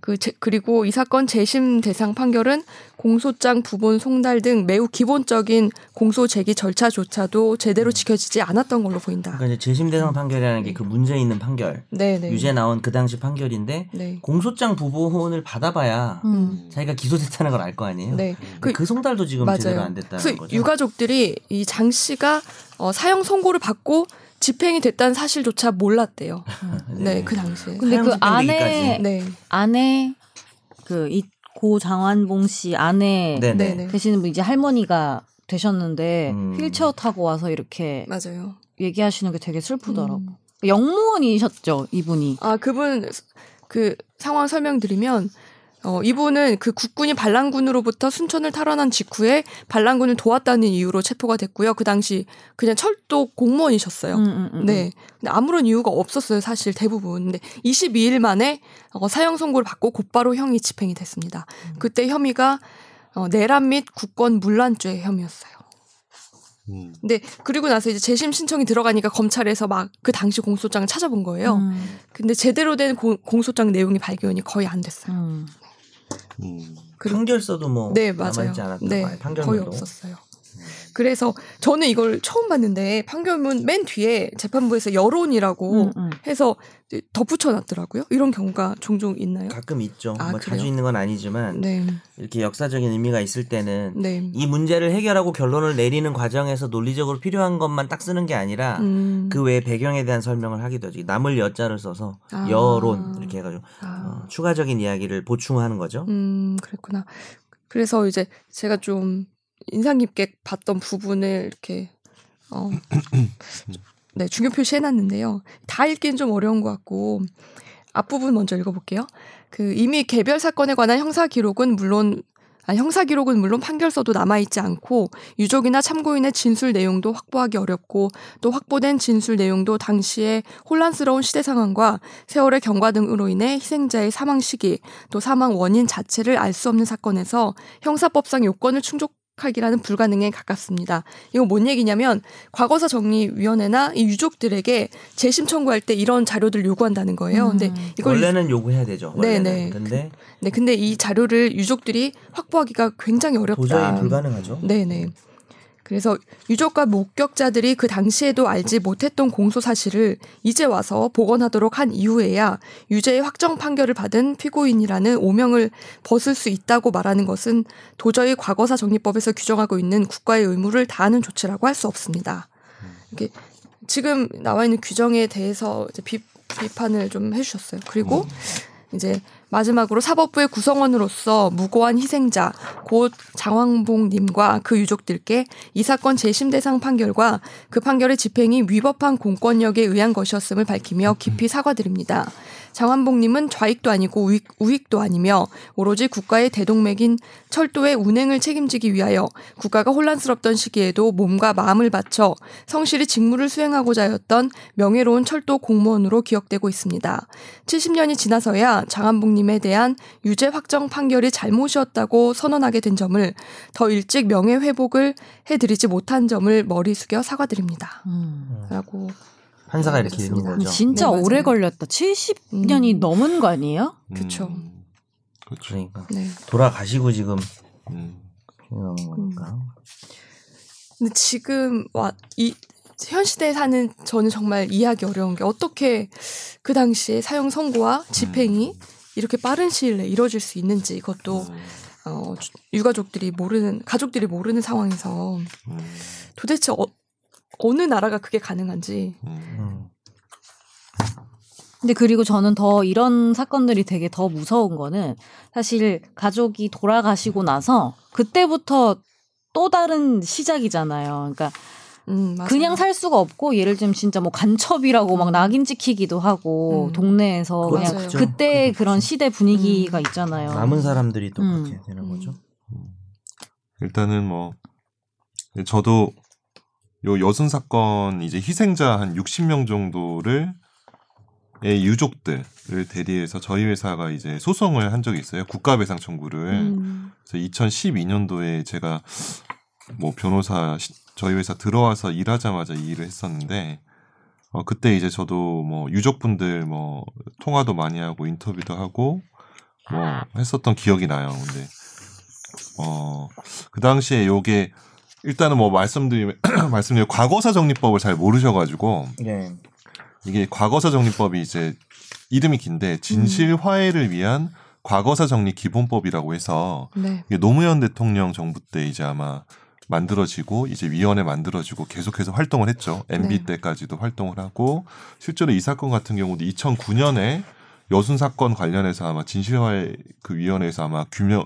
Speaker 1: 그 제- 그리고 이 사건 재심 대상 판결은 공소장 부본 송달 등 매우 기본적인 공소 제기 절차조차도 제대로 지켜지지 않았던 걸로 보인다.
Speaker 3: 그러니까 이제 재심 대상 판결이라는 게 그 문제 있는 판결
Speaker 1: 네, 네.
Speaker 3: 유죄 나온 그 당시 판결인데
Speaker 1: 네.
Speaker 3: 공소장 부본을 받아봐야
Speaker 4: 음.
Speaker 3: 자기가 기소됐다는 걸 알 거 아니에요.
Speaker 1: 네.
Speaker 3: 그, 그 송달도 지금 제대로
Speaker 1: 맞아요.
Speaker 3: 안 됐다는 거죠.
Speaker 1: 유가족들이 이 장 씨가 어, 사형 선고를 받고 집행이 됐다는 사실조차 몰랐대요. 네, 그 당시에.
Speaker 4: 근데 그. 안에
Speaker 1: 네.
Speaker 4: 아내 그이 고 장환봉 씨 아내
Speaker 3: 네네.
Speaker 1: 네, 네.
Speaker 4: 되시는 분 이제 할머니가 되셨는데
Speaker 3: 음.
Speaker 4: 휠체어 타고 와서 이렇게
Speaker 1: 맞아요.
Speaker 4: 얘기하시는 게 되게 슬프더라고.
Speaker 1: 음.
Speaker 4: 영무원이셨죠 이분이.
Speaker 1: 아, 그분 그 상황 설명드리면 어, 이분은 그 국군이 반란군으로부터 순천을 탈환한 직후에 반란군을 도왔다는 이유로 체포가 됐고요. 그 당시 그냥 철도 공무원이셨어요.
Speaker 4: 음, 음, 음,
Speaker 1: 네. 근데 아무런 이유가 없었어요, 사실 대부분. 근데 22일 만에 어, 사형 선고를 받고 곧바로 형이 집행이 됐습니다. 그때 혐의가 어, 내란 및 국권 문란죄 혐의였어요.
Speaker 2: 음.
Speaker 1: 근데 그리고 나서 이제 재심 신청이 들어가니까 검찰에서 막 그 당시 공소장을 찾아본 거예요.
Speaker 4: 음,
Speaker 1: 근데 제대로 된 고- 공소장 내용이 발견이 거의 안 됐어요.
Speaker 4: 음.
Speaker 2: 음.
Speaker 1: 그리고-
Speaker 3: 판결서도 뭐
Speaker 1: 네, 맞아요.
Speaker 3: 남아있지 않았다고
Speaker 1: 네,
Speaker 3: 봐요. 판결문도.
Speaker 1: 거의 없었어요. 그래서 저는 이걸 처음 봤는데 판결문 맨 뒤에 재판부에서 여론이라고
Speaker 4: 음, 음.
Speaker 1: 해서 덧붙여 놨더라고요. 이런 경우가 종종 있나요?
Speaker 3: 가끔 있죠.
Speaker 1: 아,
Speaker 3: 뭐? 자주 있는 건 아니지만
Speaker 1: 네.
Speaker 3: 이렇게 역사적인 의미가 있을 때는
Speaker 1: 네.
Speaker 3: 이 문제를 해결하고 결론을 내리는 과정에서 논리적으로 필요한 것만 딱 쓰는 게 아니라
Speaker 1: 음.
Speaker 3: 그 외에 배경에 대한 설명을 하기도 하죠. 남을 여자를 써서
Speaker 1: 아.
Speaker 3: 여론 이렇게 해가지고
Speaker 1: 아.
Speaker 3: 어, 추가적인 이야기를 보충하는 거죠.
Speaker 1: 음, 그랬구나. 그래서 이제 제가 좀 인상 깊게 봤던 부분을 이렇게 어, 네, 중요 표시해 놨는데요. 다 읽기는 좀 어려운 것 같고 앞부분 먼저 읽어 볼게요. 그 이미 개별 사건에 관한 형사 기록은 물론 아, 형사 기록은 물론 판결서도 남아있지 않고 유족이나 참고인의 진술 내용도 확보하기 어렵고 또 확보된 진술 내용도 당시의 혼란스러운 시대 상황과 세월의 경과 등으로 인해 희생자의 사망 시기 또 사망 원인 자체를 알 수 없는 사건에서 형사법상 요건을 충족 하기라는 불가능에 가깝습니다. 이거 뭔 얘기냐면 과거사 정리위원회나 이 유족들에게 재심 청구할 때 이런 자료들 요구한다는 거예요. 근데
Speaker 4: 음.
Speaker 1: 이걸
Speaker 3: 원래는 요구해야 되죠.
Speaker 1: 네,
Speaker 3: 원래는.
Speaker 1: 네.
Speaker 3: 근데
Speaker 1: 네, 근데 이 자료를 유족들이 확보하기가 굉장히 어렵다.
Speaker 3: 도저히 불가능하죠.
Speaker 1: 네네. 그래서 유족과 목격자들이 그 당시에도 알지 못했던 공소 사실을 이제 와서 복원하도록 한 이후에야 유죄의 확정 판결을 받은 피고인이라는 오명을 벗을 수 있다고 말하는 것은 도저히 과거사 정리법에서 규정하고 있는 국가의 의무를 다하는 조치라고 할 수 없습니다. 이게 지금 나와 있는 규정에 대해서 이제 비, 비판을 좀 해주셨어요. 그리고 이제 마지막으로 사법부의 구성원으로서 무고한 희생자 곧 장왕봉님과 그 유족들께 이 사건 재심 대상 판결과 그 판결의 집행이 위법한 공권력에 의한 것이었음을 밝히며 깊이 사과드립니다. 장환봉님은 좌익도 아니고 우익, 우익도 아니며 오로지 국가의 대동맥인 철도의 운행을 책임지기 위하여 국가가 혼란스럽던 시기에도 몸과 마음을 바쳐 성실히 직무를 수행하고자 하였던 명예로운 철도 공무원으로 기억되고 있습니다. 70년이 지나서야 장한봉님에 대한 유죄 확정 판결이 잘못이었다고 선언하게 된 점을 더 일찍 명예 회복을 해드리지 못한 점을 머리 숙여 사과드립니다.
Speaker 4: 음.
Speaker 1: 라고
Speaker 3: 판사가 이렇게
Speaker 1: 그렇습니다.
Speaker 3: 거죠.
Speaker 4: 진짜
Speaker 1: 네.
Speaker 4: 오래 걸렸다. 70년이
Speaker 1: 음.
Speaker 4: 넘은 거 아니에요?
Speaker 1: 그쵸.
Speaker 2: 음, 그렇죠.
Speaker 3: 그러니까
Speaker 1: 네.
Speaker 3: 돌아가시고 지금
Speaker 2: 음.
Speaker 3: 이런 거니까.
Speaker 1: 근데 지금 와이 현 시대에 사는 저는 정말 이해하기 어려운 게 어떻게 그 당시에 사형 선고와 집행이 이렇게 빠른 시일 내에 이루어질 수 있는지 이것도
Speaker 2: 음.
Speaker 1: 어, 주- 유가족들이 모르는 가족들이 모르는 상황에서
Speaker 2: 음.
Speaker 1: 도대체 어, 어느 나라가 그게 가능한지
Speaker 2: 음.
Speaker 3: 음.
Speaker 4: 근데 그리고 저는 더 이런 사건들이 되게 더 무서운 거는 사실 가족이 돌아가시고 나서 그때부터 또 다른 시작이잖아요. 그러니까
Speaker 1: 음.
Speaker 4: 그냥 살 수가 없고 예를 들면 진짜 뭐 간첩이라고 막
Speaker 1: 음.
Speaker 4: 낙인 찍히기도 하고
Speaker 1: 음.
Speaker 4: 동네에서 그냥
Speaker 1: 맞아요.
Speaker 3: 크죠.
Speaker 4: 그때
Speaker 3: 그건
Speaker 4: 그런. 시대 분위기가
Speaker 1: 음.
Speaker 4: 있잖아요.
Speaker 3: 남은 사람들이 또
Speaker 4: 음.
Speaker 3: 그렇게 되는
Speaker 1: 음.
Speaker 3: 거죠.
Speaker 2: 일단은 뭐 저도 요 여순 사건 이제 희생자 한 60명 정도를 의 유족들을 대리해서 저희 회사가 이제 소송을 한 적이 있어요. 국가배상 청구를.
Speaker 1: 음,
Speaker 2: 그래서 2012년도에 제가 뭐 변호사 시- 저희 회사 들어와서 일하자마자 이 일을 했었는데 어 그때 이제 저도 뭐 유족분들 뭐 통화도 많이 하고 인터뷰도 하고 뭐 했었던 기억이 나요. 근데 어 그 당시에 요게 일단은 뭐 말씀드리면 말씀드리면 과거사 정리법을 잘 모르셔가지고
Speaker 3: 네.
Speaker 2: 이게 과거사 정리법이 이제 이름이 긴데 진실 화해를 위한 과거사 정리 기본법이라고 해서
Speaker 1: 네.
Speaker 2: 이게 노무현 대통령 정부 때 이제 아마 만들어지고 이제 위원회 만들어지고 계속해서 활동을 했죠. MB
Speaker 1: 네.
Speaker 2: 때까지도 활동을 하고 실제로 이 사건 같은 경우도 2009년에 여순 사건 관련해서 아마 진실화해 그 위원회에서 아마 규명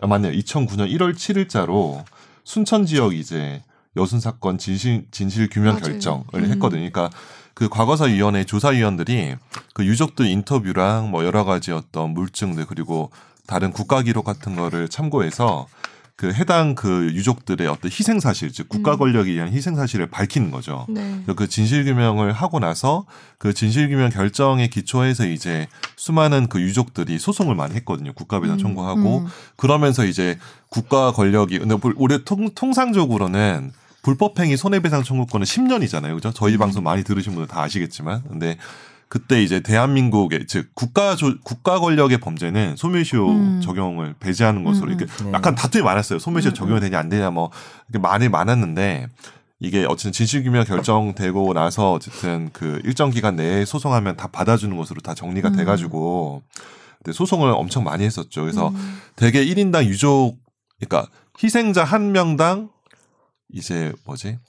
Speaker 2: 아 맞네요. 2009년 1월 7일자로 순천 지역 이제 여순 사건 진실 진실 규명
Speaker 1: 맞아요.
Speaker 2: 결정을
Speaker 1: 음.
Speaker 2: 했거든요. 그러니까 그 과거사 위원회 조사 위원들이 그 유족들 인터뷰랑 뭐 여러 가지 어떤 물증들 그리고 다른 국가 기록 같은 거를 참고해서 그 해당 그 유족들의 어떤 희생 사실 즉 국가
Speaker 1: 음.
Speaker 2: 권력에 의한 희생 사실을 밝히는 거죠.
Speaker 1: 네.
Speaker 2: 그 진실 규명을 하고 나서 그 진실 규명 결정에 기초해서 이제 수많은 그 유족들이 소송을 많이 했거든요. 국가배상
Speaker 1: 음,
Speaker 2: 청구하고
Speaker 4: 음.
Speaker 2: 그러면서 이제 국가 권력이 근데 볼- 올해 통, 통상적으로는 불법행위 손해배상 청구권은 10년이잖아요. 그죠? 저희
Speaker 1: 음.
Speaker 2: 방송 많이 들으신 분들 다 아시겠지만. 근데 그때 이제 대한민국의 즉 국가 조, 국가 권력의 범죄는 소멸시효
Speaker 4: 음.
Speaker 2: 적용을 배제하는 것으로
Speaker 4: 음,
Speaker 2: 이렇게
Speaker 3: 네.
Speaker 2: 약간 다툼이 많았어요. 소멸시효
Speaker 4: 음,
Speaker 2: 적용이 되냐 안 되냐 뭐 이렇게 말이 많았는데 이게 어쨌든 진실규명 결정되고 나서 어쨌든 그 일정 기간 내에 소송하면 다 받아주는 것으로 다 정리가
Speaker 4: 음.
Speaker 2: 돼가지고 소송을 엄청 많이 했었죠. 그래서
Speaker 1: 음.
Speaker 2: 대개 1인당 유족 그러니까 희생자 한 명당 이제 뭐지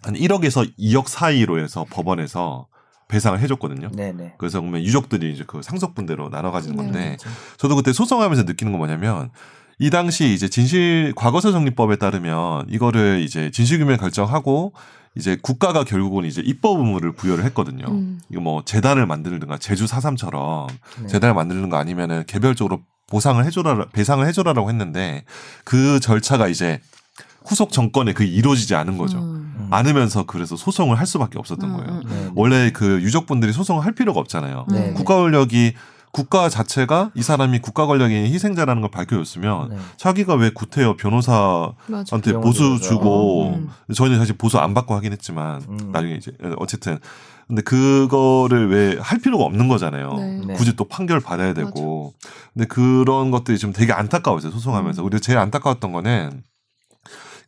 Speaker 2: 한 1억에서 2억 사이로 해서 법원에서 배상을 해줬거든요.
Speaker 3: 네네.
Speaker 2: 그래서 그러면 유족들이 이제 그 상속분대로 나눠 가지는
Speaker 1: 네.
Speaker 2: 건데 저도 그때 소송하면서 느끼는 건 뭐냐면 이 당시 이제 진실 과거사 정리법에 따르면 이거를 이제 진실규명 결정하고 이제 국가가 결국은 이제 입법 의무를 부여를 했거든요.
Speaker 1: 음.
Speaker 2: 이거 뭐 재단을 만들든가 제주 4.3처럼
Speaker 3: 네.
Speaker 2: 재단을 만드는 거 아니면은 개별적으로 보상을 해줘라 배상을 해줘라라고 했는데 그 절차가 이제 후속 정권에 그 이루어지지 않은 거죠.
Speaker 4: 음.
Speaker 2: 않으면서 그래서 소송을 할 수밖에 없었던
Speaker 4: 음,
Speaker 2: 거예요.
Speaker 4: 음,
Speaker 3: 네.
Speaker 2: 원래 그 유족분들이 소송을 할 필요가 없잖아요.
Speaker 3: 네.
Speaker 2: 국가 권력이 국가 자체가 이 사람이 국가 권력의 희생자라는 걸 밝혀줬으면
Speaker 3: 네.
Speaker 2: 자기가 왜 구태여 변호사한테
Speaker 1: 맞아.
Speaker 2: 보수. 주고
Speaker 4: 음.
Speaker 2: 저희는 사실 보수 안 받고 하긴 했지만
Speaker 3: 음.
Speaker 2: 나중에 이제 어쨌든 근데 그거를 왜 할 필요가 없는 거잖아요.
Speaker 1: 네.
Speaker 3: 네.
Speaker 2: 굳이 또 판결 받아야 되고. 근데 그런 것들이 좀 되게 안타까웠어요. 소송하면서. 그리고 제일 안타까웠던 거는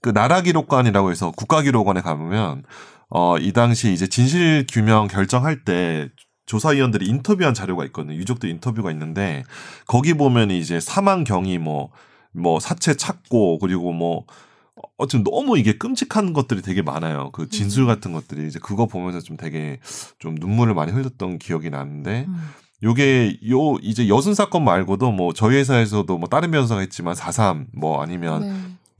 Speaker 2: 그 나라기록관이라고 해서 국가기록원에 가보면 어, 이 당시 이제 진실 규명 결정할 때 조사위원들이 인터뷰한 자료가 있거든요. 유족들 인터뷰가 있는데 거기 보면 이제 사망 경위 뭐, 뭐 사체 찾고 그리고 뭐 어쨌든 너무 이게 끔찍한 것들이 되게 많아요. 그 진술 같은 것들이 이제 그거 보면서 좀 되게 좀 눈물을 많이 흘렸던 기억이 나는데
Speaker 4: 음.
Speaker 2: 요게 요 이제 여순 사건 말고도 뭐 저희 회사에서도 뭐 다른 변호사가 했지만 4.3 뭐 아니면
Speaker 1: 네.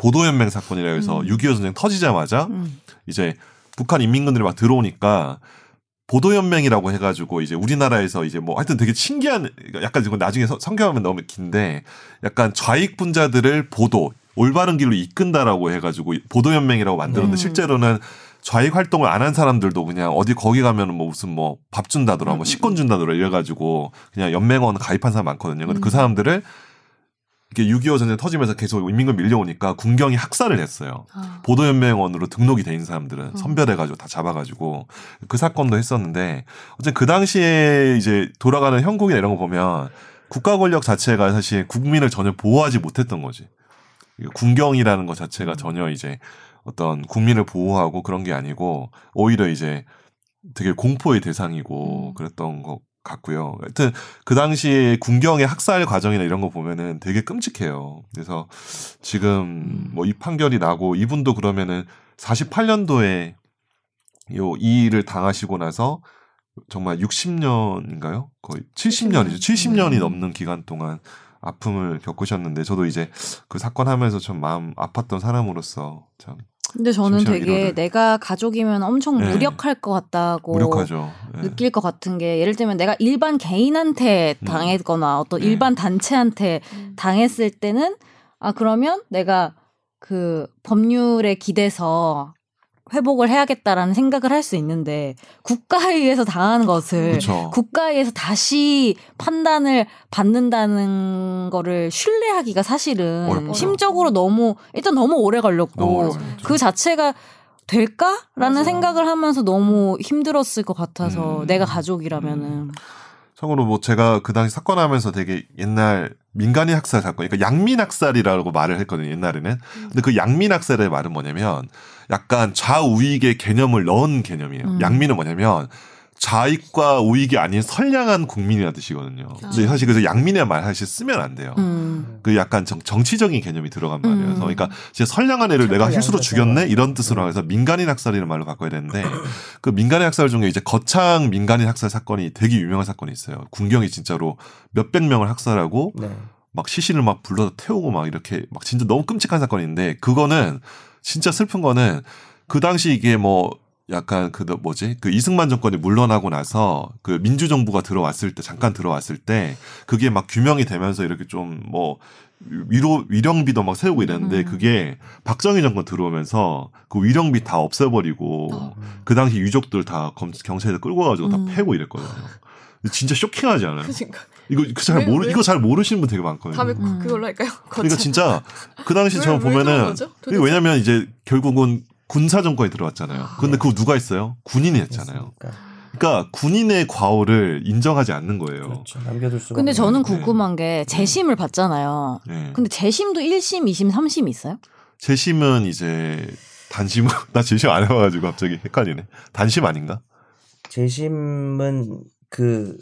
Speaker 2: 보도연맹 사건이라 해서
Speaker 4: 음.
Speaker 2: 6.25 전쟁 터지자마자
Speaker 4: 음.
Speaker 2: 이제 북한 인민군들이 막 들어오니까 보도연맹이라고 해가지고 이제 우리나라에서 이제 뭐 하여튼 되게 신기한 약간 이거 나중에 서- 성경하면 너무 긴데 약간 좌익 분자들을 보도 올바른 길로 이끈다라고 해가지고 보도연맹이라고 만들었는데
Speaker 4: 음.
Speaker 2: 실제로는 좌익 활동을 안 한 사람들도 그냥 어디 거기 가면은 뭐 무슨 뭐 밥 준다더라 뭐 식권 준다더라 이래가지고 그냥 연맹원 가입한 사람 많거든요. 근데 그
Speaker 1: 음.
Speaker 2: 사람들을 이렇게 6.25 전쟁 터지면서 계속 인민군 밀려오니까 군경이 학살을 했어요.
Speaker 1: 아.
Speaker 2: 보도연맹원으로 등록이 돼 있는 사람들은
Speaker 1: 음.
Speaker 2: 선별해가지고 다 잡아가지고 그 사건도 했었는데 어쨌든 그 당시에 이제 돌아가는 형국이나 이런 거 보면 국가 권력 자체가 사실 국민을 전혀 보호하지 못했던 거지. 이게 군경이라는 것 자체가 전혀 이제 어떤 국민을 보호하고 그런 게 아니고 오히려 이제 되게 공포의 대상이고
Speaker 1: 음.
Speaker 2: 그랬던 것 같고요. 하여튼 그 당시에 군경의 학살 과정이나 이런 거 보면은 되게 끔찍해요. 그래서 지금 뭐 이 판결이 나고 이분도 그러면은 48년도에 요 이 일을 당하시고 나서 정말 60년인가요? 거의 70년이죠. 70년이
Speaker 4: 음.
Speaker 2: 넘는 기간 동안 아픔을 겪으셨는데 저도 이제 그 사건 하면서 좀 마음 아팠던 사람으로서 참
Speaker 4: 근데 저는 되게
Speaker 2: 일화를.
Speaker 4: 내가 가족이면 엄청
Speaker 2: 네.
Speaker 4: 무력할 것 같다고
Speaker 2: 무력하죠. 예.
Speaker 4: 느낄 것 같은 게 예를 들면 내가 일반 개인한테
Speaker 2: 음.
Speaker 4: 당했거나 어떤
Speaker 2: 네.
Speaker 4: 일반 단체한테
Speaker 1: 음.
Speaker 4: 당했을 때는 아 그러면 내가 그 법률에 기대서 회복을 해야겠다라는 생각을 할 수 있는데 국가에 의해서 당하는 것을
Speaker 2: 그렇죠.
Speaker 4: 국가에 의해서 다시 판단을 받는다는 거를 신뢰하기가 사실은
Speaker 2: 어렵죠.
Speaker 4: 심적으로 너무 일단 너무 오래 걸렸고
Speaker 2: 너무.
Speaker 4: 그 자체가 될까라는
Speaker 1: 맞아.
Speaker 4: 생각을 하면서 너무 힘들었을 것 같아서
Speaker 2: 음.
Speaker 4: 내가 가족이라면은
Speaker 2: 참고로 뭐 제가 그 당시 사건 하면서 되게 옛날 민간인 학살 사건, 그러니까 양민 학살이라고 말을 했거든요, 옛날에는. 근데 그 양민 학살의 말은 뭐냐면 약간 좌우익의 개념을 넣은 개념이에요.
Speaker 4: 음.
Speaker 2: 양민은 뭐냐면 좌익과 우익이 아닌 선량한 국민이라는 뜻이거든요. 근데
Speaker 1: 아.
Speaker 2: 사실 그래서 양민의 말 사실 쓰면 안 돼요.
Speaker 4: 음.
Speaker 2: 그 약간 정, 정치적인 개념이 들어간 말이에요.
Speaker 4: 음.
Speaker 2: 그래서 그러니까 진짜 선량한 애를 내가 실수로
Speaker 3: 안
Speaker 2: 죽였네 이런 뜻으로 해서 민간인 학살이라는 말로 바꿔야 되는데 그 민간인 학살 중에 이제 거창 민간인 학살 사건이 되게 유명한 사건이 있어요. 군경이 진짜로 몇백 명을 학살하고
Speaker 3: 네.
Speaker 2: 막 시신을 막 불러서 태우고 막 이렇게 막 진짜 너무 끔찍한 사건인데 그거는 진짜 슬픈 거는 그 당시 이게 뭐 약간 그 뭐지 그 이승만 정권이 물러나고 나서 그 민주정부가 들어왔을 때 잠깐 들어왔을 때 그게 막 규명이 되면서 이렇게 좀 뭐 위로 위령비도 막 세우고 이랬는데
Speaker 4: 음.
Speaker 2: 그게 박정희 정권 들어오면서 그 위령비 다 없애버리고
Speaker 1: 어.
Speaker 2: 그 당시 유족들 다 검, 경찰에 끌고 가가지고
Speaker 4: 음.
Speaker 2: 다 패고 이랬거든요. 진짜 쇼킹하지 않아요?
Speaker 1: 그러니까
Speaker 2: 이거 잘
Speaker 1: 왜,
Speaker 2: 모르
Speaker 1: 왜?
Speaker 2: 이거 잘 모르시는 분 되게 많거든요.
Speaker 1: 다음에
Speaker 4: 음.
Speaker 1: 그걸로 할까요?
Speaker 2: 그러니까 진짜 그 당시
Speaker 1: 왜-
Speaker 2: 저는 보면은 왜냐면 이제 결국은 군사 정권이 들어왔잖아요.
Speaker 1: 아,
Speaker 2: 근데
Speaker 3: 네.
Speaker 2: 그거 누가 했어요? 군인이 했잖아요.
Speaker 3: 그렇습니까?
Speaker 2: 그러니까 군인의 과오를 인정하지 않는 거예요.
Speaker 3: 그렇죠. 남겨둘 수가.
Speaker 4: 근데 저는. 궁금한 게 재심을 받잖아요.
Speaker 2: 네.
Speaker 4: 근데 재심도 1심, 2심, 3심 있어요?
Speaker 2: 재심은 이제 단심 나 재심 안 해봐가지고 갑자기 헷갈리네. 단심 아닌가?
Speaker 3: 재심은 그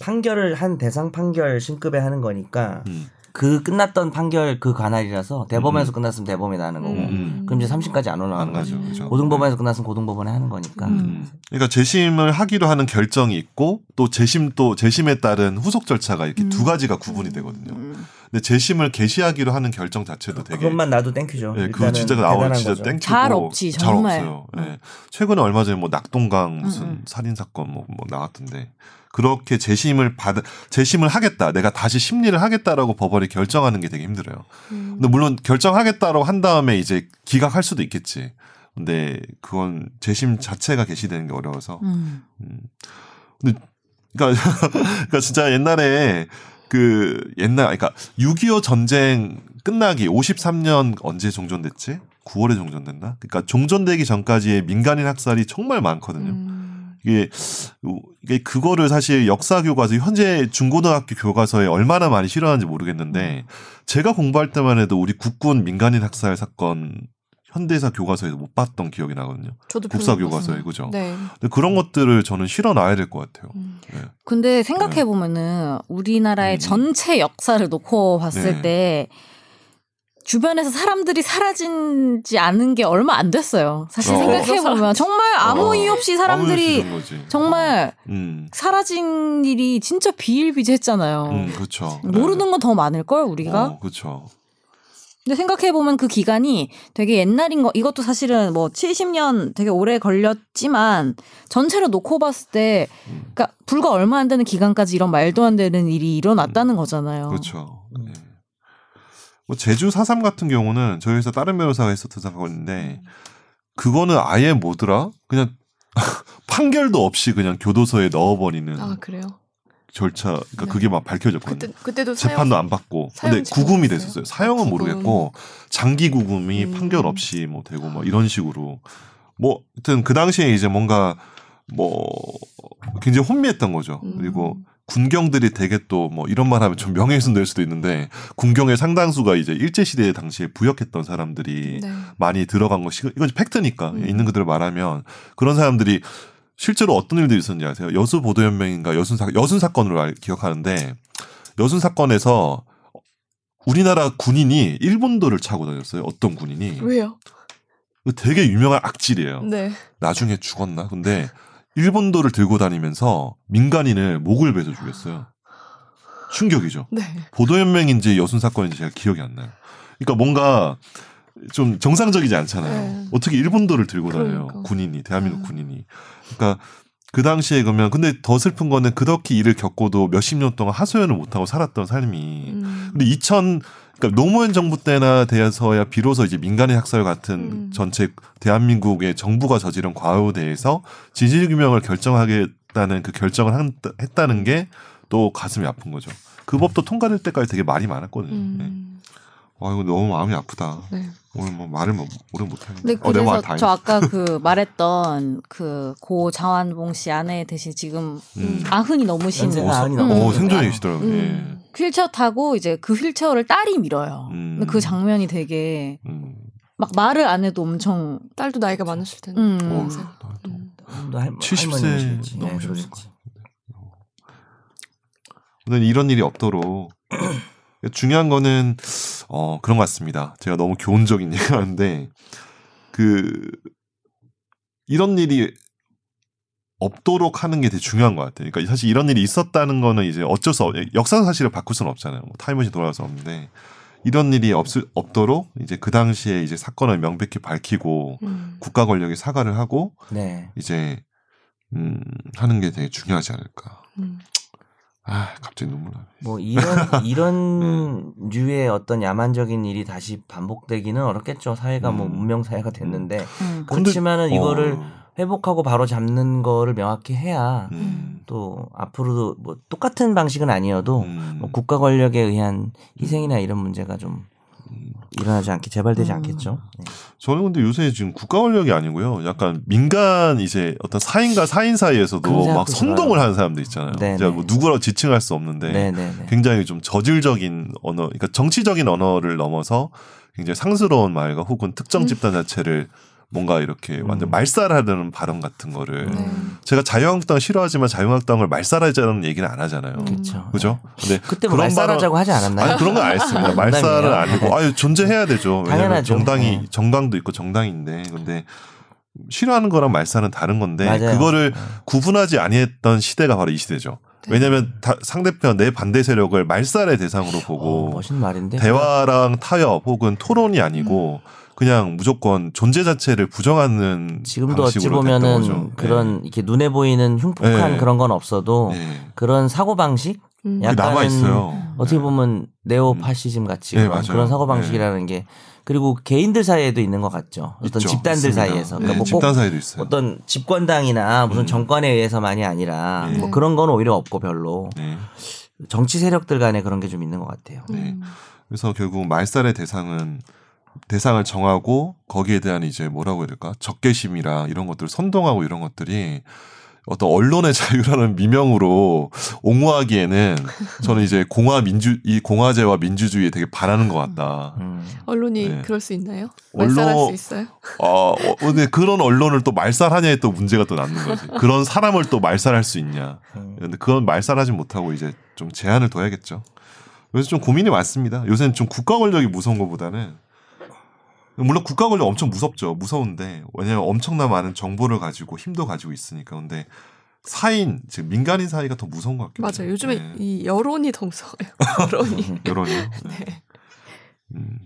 Speaker 3: 판결을 한 대상 판결 심급에 하는 거니까
Speaker 2: 음.
Speaker 3: 그 끝났던 판결 그 관할이라서 대법원에서
Speaker 2: 음.
Speaker 3: 끝났으면 대법원에 하는 거고
Speaker 2: 음.
Speaker 3: 그럼 이제 3심까지 안 올라가는
Speaker 2: 안 가죠.
Speaker 3: 거죠.
Speaker 2: 그죠.
Speaker 3: 고등법원에서 끝났으면 고등법원에 하는 거니까.
Speaker 4: 음.
Speaker 2: 음. 그러니까 재심을 하기로 하는 결정이 있고 또 재심 또 재심에 따른 후속 절차가 이렇게
Speaker 4: 음.
Speaker 2: 두 가지가 구분이 되거든요.
Speaker 4: 음.
Speaker 2: 근데 재심을 개시하기로 하는 결정 자체도 되게
Speaker 3: 그것만 나도 thank you죠.
Speaker 2: 예, 그거
Speaker 3: 일단은
Speaker 2: 진짜 나오면 진짜
Speaker 3: 거죠.
Speaker 2: thank you고
Speaker 4: 잘 없지,
Speaker 2: 잘
Speaker 4: 정말.
Speaker 2: 없어요. 예.
Speaker 4: 음.
Speaker 2: 최근에 얼마 전에 뭐 낙동강 무슨
Speaker 4: 음, 음.
Speaker 2: 살인 사건 뭐, 뭐 나왔던데 그렇게 재심을 받 재심을 하겠다. 내가 다시 심리를 하겠다라고 법원이 결정하는 게 되게 힘들어요.
Speaker 1: 음.
Speaker 2: 근데 물론 결정하겠다라고 한 다음에 이제 기각할 수도 있겠지. 근데 그건 재심 자체가 개시되는 게 어려워서.
Speaker 4: 음.
Speaker 2: 음. 근데 그러니까 그러니까 진짜 옛날에 그 옛날 그러니까 6.25 전쟁 끝나기 53년 언제 종전됐지? 9월에 종전됐나? 그러니까 종전되기 전까지의 민간인 학살이 정말 많거든요.
Speaker 1: 음.
Speaker 2: 이게 이게 그거를 사실 역사 교과서 현재 중고등학교 교과서에 얼마나 많이 실어하는지 모르겠는데 제가 공부할 때만 해도 우리 국군 민간인 학살 사건 현대사 교과서에서 못 봤던 기억이 나거든요.
Speaker 1: 저도
Speaker 2: 국사 교과서에. 그죠?
Speaker 1: 네.
Speaker 2: 근데 그런 것들을 저는 실어 놔야 될 것 같아요.
Speaker 1: 음.
Speaker 2: 네.
Speaker 4: 근데 생각해 보면은 우리나라의
Speaker 2: 음.
Speaker 4: 전체 역사를 놓고 봤을
Speaker 2: 네.
Speaker 4: 때 주변에서 사람들이 사라진지 않은 게 얼마 안 됐어요. 사실
Speaker 2: 어.
Speaker 4: 생각해 보면 정말 아무
Speaker 2: 어.
Speaker 4: 이유 없이 사람들이. 정말
Speaker 2: 어. 음,
Speaker 4: 사라진 일이 진짜 비일비재했잖아요.
Speaker 2: 음, 그렇죠.
Speaker 4: 모르는 건 더 많을 걸 우리가.
Speaker 2: 어, 그렇죠.
Speaker 4: 근데 생각해 보면 그 기간이 되게 옛날인 거 이것도 사실은 뭐 70년 되게 오래 걸렸지만 전체로 놓고 봤을 때
Speaker 2: 음.
Speaker 4: 그러니까 불과 얼마 안 되는 기간까지 이런 말도 안 되는 일이 일어났다는 거잖아요.
Speaker 2: 그렇죠. 네. 뭐 제주 4.3 같은 경우는 저희 회사 다른 변호사가 했었던 사건인데 그거는 아예 뭐더라? 그냥 판결도 없이 그냥 교도소에 넣어버리는
Speaker 1: 아 그래요?
Speaker 2: 절차. 그러니까
Speaker 1: 네.
Speaker 2: 그게 막 밝혀졌거든요.
Speaker 1: 그때 그때 도
Speaker 2: 재판도 안 받고. 근데 구금이? 됐었어요. 사형은
Speaker 1: 아, 구금.
Speaker 2: 모르겠고 장기 구금이
Speaker 1: 음.
Speaker 2: 판결 없이 뭐 되고 뭐 이런 식으로 뭐 하여튼 그 당시에 이제 뭔가 뭐 굉장히 혼미했던 거죠.
Speaker 1: 음.
Speaker 2: 그리고 군경들이 되게 또 뭐 이런 말 하면 좀 명예훼손 될 수도 있는데 군경의 상당수가 이제 일제 시대 당시에 부역했던 사람들이
Speaker 1: 네.
Speaker 2: 많이 들어간 것이 이건 팩트니까
Speaker 1: 음.
Speaker 2: 있는 그대로 말하면 그런 사람들이 실제로 어떤 일들이 있었는지 아세요? 여수 보도 연맹인가 여순 사 여순 사건으로 알- 기억하는데 여순 사건에서 우리나라 군인이 일본도를 차고 다녔어요. 어떤 군인이
Speaker 1: 왜요?
Speaker 2: 그 되게 유명한 악질이에요.
Speaker 1: 네.
Speaker 2: 나중에 죽었나? 근데 일본도를 들고 다니면서 민간인을 목을 베서 죽였어요. 충격이죠.
Speaker 1: 네.
Speaker 2: 보도연맹인지 여순 사건인지 제가 기억이 안 나요. 그러니까 뭔가 좀 정상적이지 않잖아요.
Speaker 1: 네.
Speaker 2: 어떻게 일본도를 들고 다녀요?
Speaker 1: 그러니까.
Speaker 2: 군인이 대한민국
Speaker 1: 음.
Speaker 2: 군인이. 그러니까 그 당시에 그러면 근데 더 슬픈 거는 그렇게 일을 겪고도 몇십 년 동안 하소연을 못 하고 살았던 삶이.
Speaker 1: 음.
Speaker 2: 근데 2000 그러니까 노무현 정부 때나 돼서야 비로소 이제 민간인 학살 같은
Speaker 1: 음.
Speaker 2: 전체 대한민국의 정부가 저지른 과오에 대해서 진실 규명을 결정하겠다는 그 결정을 한, 했다는 게 또 가슴이 아픈 거죠. 그 법도 통과될 때까지 되게 말이 많았거든요. 네.
Speaker 1: 음.
Speaker 2: 와 이거 너무 마음이 아프다.
Speaker 1: 네.
Speaker 2: 오늘 뭐 말을 뭐 오래 못 하겠네.
Speaker 4: 근데
Speaker 2: 어, 내
Speaker 4: 그래서 저. 아까 그 말했던 그 고 장완봉 씨 아내 대신 지금
Speaker 2: 음.
Speaker 4: 아흔이 넘으신
Speaker 2: 어,
Speaker 3: 아흔이
Speaker 4: 음.
Speaker 2: 어. 계시더라고요.
Speaker 1: 음.
Speaker 4: 휠체어 타고 이제 그 휠체어를 딸이 밀어요.
Speaker 2: 음.
Speaker 4: 근데 그 장면이 되게
Speaker 2: 예. 음.
Speaker 4: 막 말을 안 해도 엄청
Speaker 1: 딸도 나이가 많으실 텐데.
Speaker 4: 음.
Speaker 2: 어,
Speaker 1: 음.
Speaker 2: 나도.
Speaker 1: 음.
Speaker 3: 너 할-
Speaker 2: 70세
Speaker 3: 할머니셨지. 네,
Speaker 2: 넘으셨을
Speaker 3: 그렇지.
Speaker 2: 근데 이런 일이 없도록 중요한 거는 어 그런 것 같습니다. 제가 너무 교훈적인 얘기하는데 그 이런 일이 없도록 하는 게 되게 중요한 것 같아요. 그러니까 사실 이런 일이 있었다는 거는 이제 어쩔 수 없, 역사 사실을 바꿀 수는 없잖아요. 뭐 타임머신 돌아갈 수 없는데 이런 일이 없을 없도록 이제 그 당시에 이제 사건을 명백히 밝히고
Speaker 1: 음.
Speaker 2: 국가 권력이 사과를 하고
Speaker 3: 네.
Speaker 2: 이제 음 하는 게 되게 중요하지 않을까.
Speaker 1: 음.
Speaker 2: 아 갑자기 눈물 나네.
Speaker 3: 뭐 이런 이런 류의 어떤 야만적인 일이 다시 반복되기는 어렵겠죠. 사회가 뭐
Speaker 2: 음.
Speaker 3: 문명 사회가 됐는데
Speaker 4: 음.
Speaker 2: 근데-
Speaker 3: 그렇지만은 이거를
Speaker 2: 어,
Speaker 3: 회복하고 바로 잡는 거를 명확히 해야
Speaker 2: 음,
Speaker 3: 또 앞으로도 뭐 똑같은 방식은 아니어도
Speaker 2: 음,
Speaker 3: 뭐 국가 권력에 의한 희생이나 이런 문제가 좀
Speaker 2: 음.
Speaker 3: 일어나지 않게 재발되지
Speaker 4: 음.
Speaker 3: 않겠죠. 네.
Speaker 2: 저는 근데 요새 지금 국가 권력이 아니고요. 약간 민간 이제 어떤 사인과 사인 사이에서도 막 선동을. 하는 사람들 있잖아요.
Speaker 3: 네,
Speaker 2: 제가
Speaker 3: 네.
Speaker 2: 뭐 누구라고 지칭할 수 없는데
Speaker 3: 네, 네, 네.
Speaker 2: 굉장히 좀 저질적인 언어, 그러니까 정치적인 언어를 넘어서 굉장히 상스러운 말과 혹은 특정
Speaker 1: 음.
Speaker 2: 집단 자체를 뭔가 이렇게 완전
Speaker 3: 음.
Speaker 2: 말살하는 발언 같은 거를
Speaker 1: 네.
Speaker 2: 제가 자유한국당 싫어하지만 자유한국당을 말살하자는 얘기는 안 하잖아요.
Speaker 1: 음.
Speaker 3: 그렇죠.
Speaker 2: 그죠? 근데
Speaker 3: 그때 뭐 말살하자고 하지 않았나요?
Speaker 2: 아니 그런 건 안 했습니다. 말살은. 아니고 아유 존재해야 되죠. 왜냐면
Speaker 3: 당연하죠.
Speaker 2: 정당이
Speaker 3: 네.
Speaker 2: 정당도 있고 정당인데 근데 싫어하는 거랑 말살은 다른 건데
Speaker 3: 맞아요.
Speaker 2: 그거를
Speaker 3: 네.
Speaker 2: 구분하지 아니했던 시대가 바로 이 시대죠. 왜냐하면 다- 상대편 내 반대 세력을 말살의 대상으로
Speaker 3: 어,
Speaker 2: 보고
Speaker 3: 멋있는 말인데.
Speaker 2: 대화랑 타협 혹은 토론이 아니고 그냥 무조건 존재 자체를 부정하는
Speaker 3: 지금도 어찌 보면은
Speaker 2: 거죠.
Speaker 3: 그런 이렇게 눈에 보이는 흉폭한
Speaker 2: 네.
Speaker 3: 그런 건 없어도
Speaker 2: 네. 네.
Speaker 3: 그런 사고 방식
Speaker 1: 음.
Speaker 2: 있어요.
Speaker 3: 어떻게 보면 네오 파시즘 같이
Speaker 2: 네,
Speaker 3: 그런. 그런 사고 방식이라는 게 그리고 개인들 사이에도 있는 것 같죠. 어떤
Speaker 2: 있죠.
Speaker 3: 집단들
Speaker 2: 있습니다.
Speaker 3: 사이에서
Speaker 2: 네,
Speaker 3: 그러니까 뭐
Speaker 2: 집단
Speaker 3: 꼭
Speaker 2: 사이도 있어요.
Speaker 3: 어떤 집권당이나 무슨
Speaker 2: 음.
Speaker 3: 정권에 의해서만이 아니라
Speaker 2: 네.
Speaker 3: 뭐 그런 건 오히려 없고 별로
Speaker 2: 네.
Speaker 3: 정치 세력들 간에 그런 게 좀 있는 것 같아요.
Speaker 2: 네.
Speaker 1: 음.
Speaker 2: 그래서 결국 말살의 대상은 대상을 정하고 거기에 대한 이제 뭐라고 해야 될까 적개심이라 이런 것들 선동하고 이런 것들이 어떤 언론의 자유라는 미명으로 옹호하기에는 저는 이제 공화 민주 이 공화제와 민주주의에 되게 반하는 것 같다.
Speaker 3: 음.
Speaker 1: 언론이
Speaker 2: 네.
Speaker 1: 그럴 수 있나요?
Speaker 2: 언론-
Speaker 1: 말살할 수 있어요?
Speaker 2: 아, 어, 근데 그런 언론을 또 말살하냐에 또 문제가 또 남는 거지. 그런 사람을 또 말살할 수 있냐.
Speaker 3: 음.
Speaker 2: 근데 그건 말살하지 못하고 이제 좀 제한을 둬야겠죠. 그래서 좀 고민이 많습니다. 요새는 좀 국가 권력이 무서운 것보다는 물론 국가 권력 엄청 무섭죠. 무서운데 왜냐하면 엄청나 많은 정보를 가지고 힘도 가지고 있으니까. 근데 사인 즉 민간인 사이가 더 무서운 것 같긴 해요.
Speaker 1: 맞아요. 요즘에
Speaker 2: 네.
Speaker 1: 이 여론이 더 무서워요. 여론이.
Speaker 2: 여론이요.
Speaker 1: 네.
Speaker 2: 음,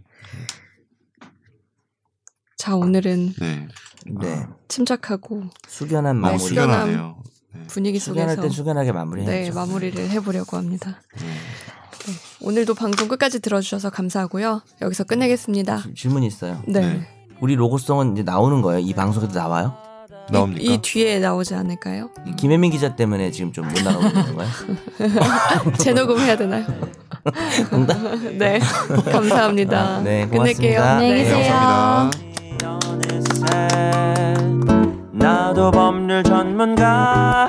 Speaker 1: 자 오늘은
Speaker 2: 네.
Speaker 3: 네.
Speaker 1: 침착하고
Speaker 3: 숙연한
Speaker 1: 네,
Speaker 3: 마무리.
Speaker 2: 숙연하네요. 네.
Speaker 1: 분위기
Speaker 3: 숙연할
Speaker 1: 속에서
Speaker 3: 땐 숙연하게 마무리해야죠.
Speaker 1: 네 마무리를 해보려고 합니다.
Speaker 2: 네.
Speaker 1: 오늘도 방송 끝까지 들어주셔서 감사하고요. 여기서 끝내겠습니다.
Speaker 3: 지- 질문이 있어요.
Speaker 1: 네.
Speaker 2: 네.
Speaker 3: 우리 로고송은 이제 나오는 거예요. 이 방송에도 나와요?
Speaker 2: 나옵니까?
Speaker 1: 이 뒤에 나오지 않을까요?
Speaker 3: 김혜민 기자 때문에 지금 좀 못 나가고 있는 거예요?
Speaker 1: 재녹음 해야 되나요? 네. 감사합니다.
Speaker 3: 네,
Speaker 1: 끝낼게요.
Speaker 3: 고맙습니다.
Speaker 4: 안녕히
Speaker 1: 네.
Speaker 4: 계세요.
Speaker 5: 나도 법률 전문가